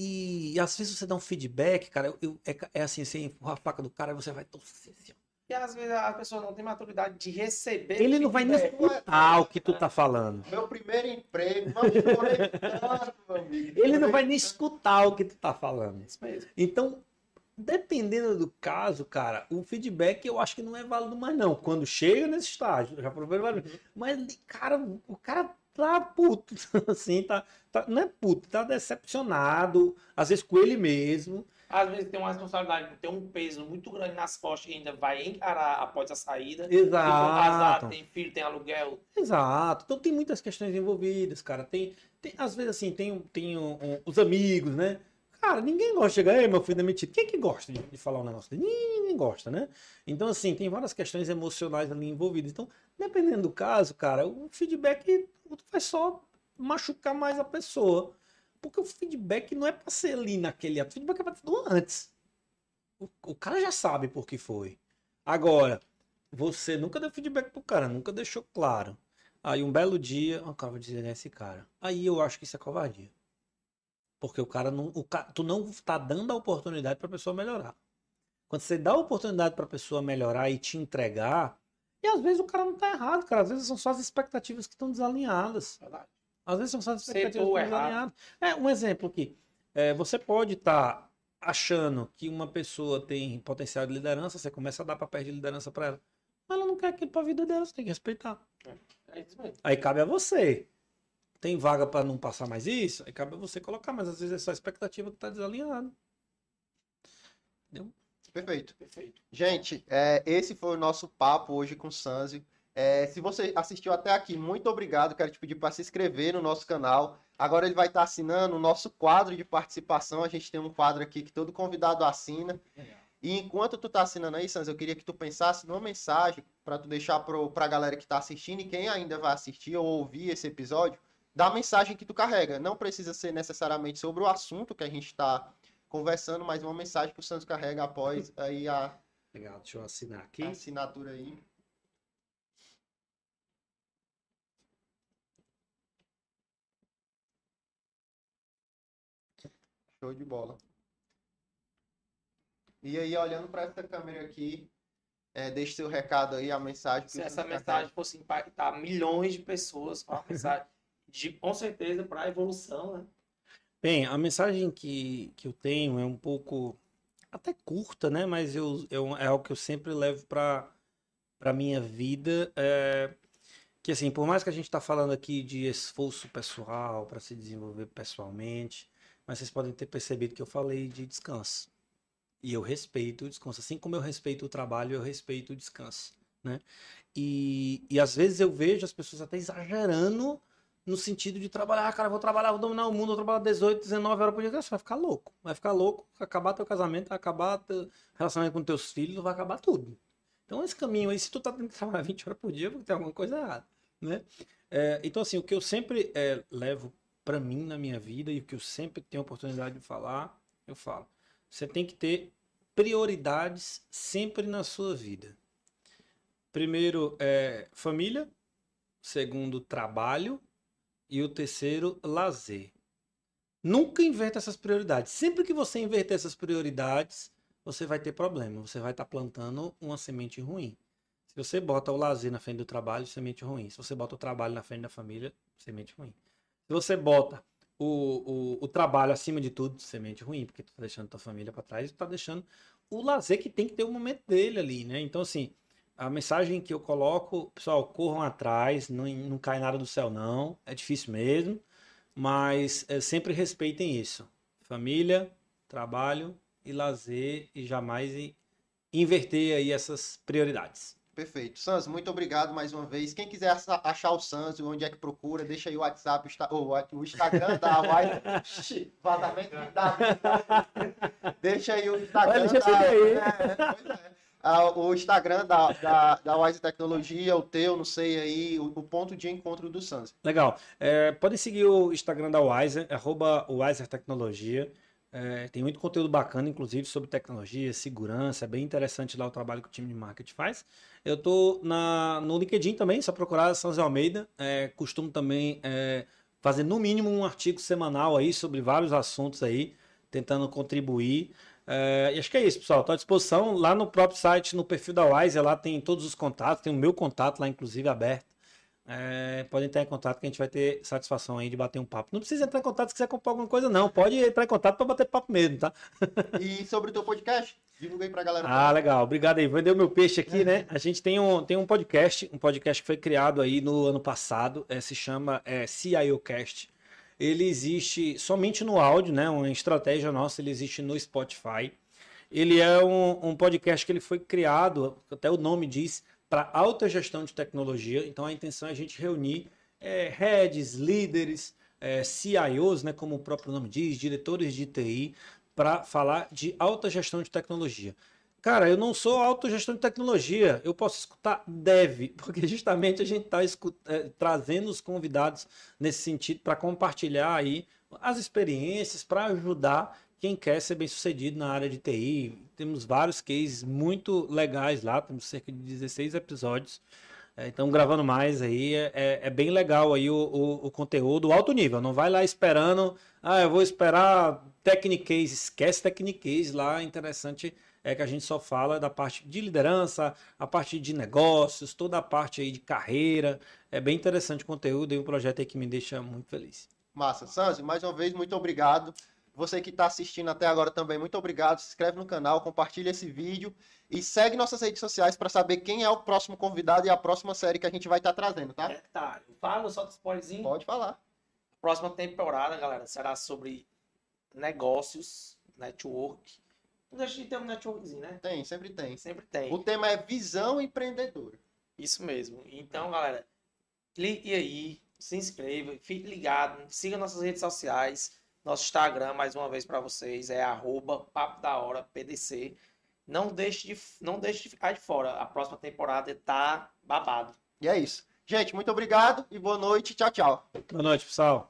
Speaker 2: e, às vezes você dá um feedback, cara, eu- eu- é, é assim, você empurra a faca do cara e você vai torcer assim.
Speaker 3: E às vezes a pessoa não tem maturidade de receber.
Speaker 2: Ele não vai nem escutar o que tu tá falando.
Speaker 1: Meu primeiro emprego, meu amigo.
Speaker 2: Ele não vai nem escutar o que tu tá falando.
Speaker 3: Isso mesmo.
Speaker 2: Então, dependendo do caso, cara, o feedback eu acho que não é válido mais não. Quando chega nesse estágio, já provei válido. Mas, cara, o cara tá puto, assim, tá, tá- não é puto, tá decepcionado, às vezes com ele mesmo.
Speaker 3: Às vezes tem uma responsabilidade, tem um peso muito grande nas costas que ainda vai encarar após a saída. Casado,
Speaker 2: Exato.
Speaker 3: tem filho, tem aluguel.
Speaker 2: Exato. Então tem muitas questões envolvidas, cara. Tem, tem às vezes assim, tem, tem um- um- os amigos, né? Cara, ninguém gosta de chegar, ei, meu filho demitido. Quem que gosta de, de falar um negócio? Ninguém, ninguém gosta, né? Então, assim, tem várias questões emocionais ali envolvidas. Então, dependendo do caso, cara, o feedback vai só machucar mais a pessoa. Porque o feedback não é pra ser ali naquele ato. O feedback é pra do antes. O, o cara já sabe por que foi. Agora, você nunca deu feedback pro cara, nunca deixou claro. Aí um belo dia, o cara vai dizer esse cara. Aí eu acho que isso é covardia. Porque o cara não, o ca- tu não tá dando a oportunidade pra pessoa melhorar. Quando você dá a oportunidade pra pessoa melhorar e te entregar, e às vezes o cara não tá errado, cara, às vezes são só as expectativas que estão desalinhadas.
Speaker 3: Verdade.
Speaker 2: Às vezes são só as expectativas desalinhadas. É, um exemplo aqui. É, você pode estar achando que uma pessoa tem potencial de liderança, você começa a dar papel de liderança pra ela. Mas ela não quer aquilo pra vida dela, você tem que respeitar.
Speaker 3: É isso mesmo.
Speaker 2: Aí cabe a você. Tem vaga pra não passar mais isso? Aí cabe a você colocar, mas às vezes é só a expectativa que tá desalinhada.
Speaker 1: Perfeito.
Speaker 3: Perfeito.
Speaker 1: Gente, é, esse foi o nosso papo hoje com o Sanzio. É, se você assistiu até aqui, muito obrigado. Quero te pedir para se inscrever no nosso canal. Agora ele vai estar assinando o nosso quadro de participação. A gente tem um quadro aqui que todo convidado assina. E enquanto tu tá assinando aí, Sanz, eu queria que tu pensasse numa mensagem para tu deixar pro, pra galera que tá assistindo e quem ainda vai assistir ou ouvir esse episódio, da mensagem que tu carrega. Não precisa ser necessariamente sobre o assunto que a gente tá conversando, mas uma mensagem que o Sanz carrega após aí a
Speaker 2: Legal, deixa eu assinar aqui.
Speaker 1: a assinatura aí. Show de bola. E aí, olhando para essa câmera aqui, é, deixe seu recado aí, a mensagem. que
Speaker 3: Se essa mensagem fosse impactar milhões de pessoas, uma mensagem de, com certeza para a evolução, né?
Speaker 2: Bem, a mensagem que, que eu tenho é um pouco até curta, né? Mas eu, eu- é algo que eu sempre levo para para minha vida. É, que assim, por mais que a gente está falando aqui de esforço pessoal para se desenvolver pessoalmente, mas vocês podem ter percebido que eu falei de descanso. E eu respeito o descanso. Assim como eu respeito o trabalho, eu respeito o descanso, né? E, e às vezes eu vejo as pessoas até exagerando no sentido de trabalhar, ah, cara, vou trabalhar, vou dominar o mundo, vou trabalhar 18, 19 horas por dia, você vai ficar louco. Vai ficar louco, acabar teu casamento, acabar teu relacionamento com teus filhos, vai acabar tudo. Então esse caminho aí, se tu tá tendo que trabalhar 20 horas por dia, tem alguma coisa errada, né? É, então assim, o que eu sempre é, levo para mim na minha vida e o que eu sempre tenho oportunidade de falar, eu falo. Você tem que ter prioridades sempre na sua vida. Primeiro, é, família. Segundo, trabalho. E o terceiro, lazer. Nunca inverta essas prioridades. Sempre que você inverter essas prioridades, você vai ter problema. Você vai estar tá plantando uma semente ruim. Se você bota o lazer na frente do trabalho, semente ruim. Se você bota o trabalho na frente da família, semente ruim. Se você bota o, o, o trabalho acima de tudo, semente ruim, porque tu tá deixando tua família para trás tu tá deixando o lazer que tem que ter o momento dele ali, né? Então, assim, a mensagem que eu coloco, pessoal, corram atrás, não, não cai nada do céu, não. É difícil mesmo, mas é, sempre respeitem isso. Família, trabalho e lazer e jamais inverter aí essas prioridades.
Speaker 1: Perfeito. Sans, muito obrigado mais uma vez. Quem quiser achar o Sans, onde é que procura, deixa aí o WhatsApp, o Instagram da Wise. Vazamento dados. Deixa aí o Instagram.
Speaker 2: Olha, da...
Speaker 1: aí. É, é. Ah, o Instagram da, da, da Wise Tecnologia, o teu, não sei aí, o, o ponto de encontro do Sans.
Speaker 2: Legal. É, podem seguir o Instagram da Wiser, arroba Wiser Tecnologia. É, tem muito conteúdo bacana, inclusive, sobre tecnologia, segurança. É bem interessante lá o trabalho que o time de marketing faz. Eu tô na, no LinkedIn também, só procurar São José Almeida. É, costumo também é, fazer no mínimo um artigo semanal aí sobre vários assuntos aí, tentando contribuir. É, e acho que é isso, pessoal. Estou à disposição lá no próprio site, no perfil da Wise, lá tem todos os contatos, tem o meu contato lá, inclusive, aberto. É, pode entrar em contato que a gente vai ter satisfação aí de bater um papo. Não precisa entrar em contato se quiser comprar alguma coisa, não. Pode entrar em contato para bater papo mesmo, tá?
Speaker 1: e sobre o teu podcast? Divulguei pra galera.
Speaker 2: Ah, legal. Obrigado aí. Vendeu meu peixe aqui, né? A gente tem um, tem um podcast, um podcast que foi criado aí no ano passado, é, se chama é, CIOcast. Ele existe somente no áudio, né? Uma estratégia nossa, ele existe no Spotify. Ele é um, um podcast que ele foi criado, até o nome diz, para alta gestão de tecnologia. Então a intenção é a gente reunir é, heads, líderes, é, CIOs, né, como o próprio nome diz, diretores de TI, para falar de alta gestão de tecnologia. Cara, eu não sou autogestão de tecnologia, eu posso escutar? Deve, porque justamente a gente está é, trazendo os convidados nesse sentido para compartilhar aí as experiências, para ajudar quem quer ser bem sucedido na área de TI. Temos vários cases muito legais lá, temos cerca de 16 episódios. É, então, gravando mais aí, é, é, é bem legal aí o, o, o, conteúdo, alto nível. Não vai lá esperando, ah, eu vou esperar Technicase, esquece Technicase lá. Interessante é que a gente só fala da parte de liderança, a parte de negócios, toda a parte aí de carreira. É bem interessante o conteúdo e um projeto aí que me deixa muito feliz.
Speaker 1: Massa. Sanzi, mais uma vez, muito obrigado. Você que está assistindo até agora também, muito obrigado. Se inscreve no canal, compartilha esse vídeo e segue nossas redes sociais para saber quem é o próximo convidado e a próxima série que a gente vai estar tá trazendo, tá?
Speaker 3: É, tá. Fala, solta spoilerzinho.
Speaker 1: Pode falar.
Speaker 3: A próxima temporada, galera, será sobre negócios, network. Não deixa de ter um networkzinho, né?
Speaker 1: Tem, sempre tem.
Speaker 3: Sempre tem.
Speaker 1: O tema é visão empreendedora.
Speaker 3: Isso mesmo. Então, galera, clique aí, se inscreva, fique ligado, siga nossas redes sociais nosso Instagram, mais uma vez para vocês, é arroba Papo da Hora PDC. Não deixe, de, não deixe de ficar de fora. A próxima temporada tá babado.
Speaker 1: E é isso. Gente, muito obrigado e boa noite. Tchau, tchau.
Speaker 2: Boa noite, pessoal.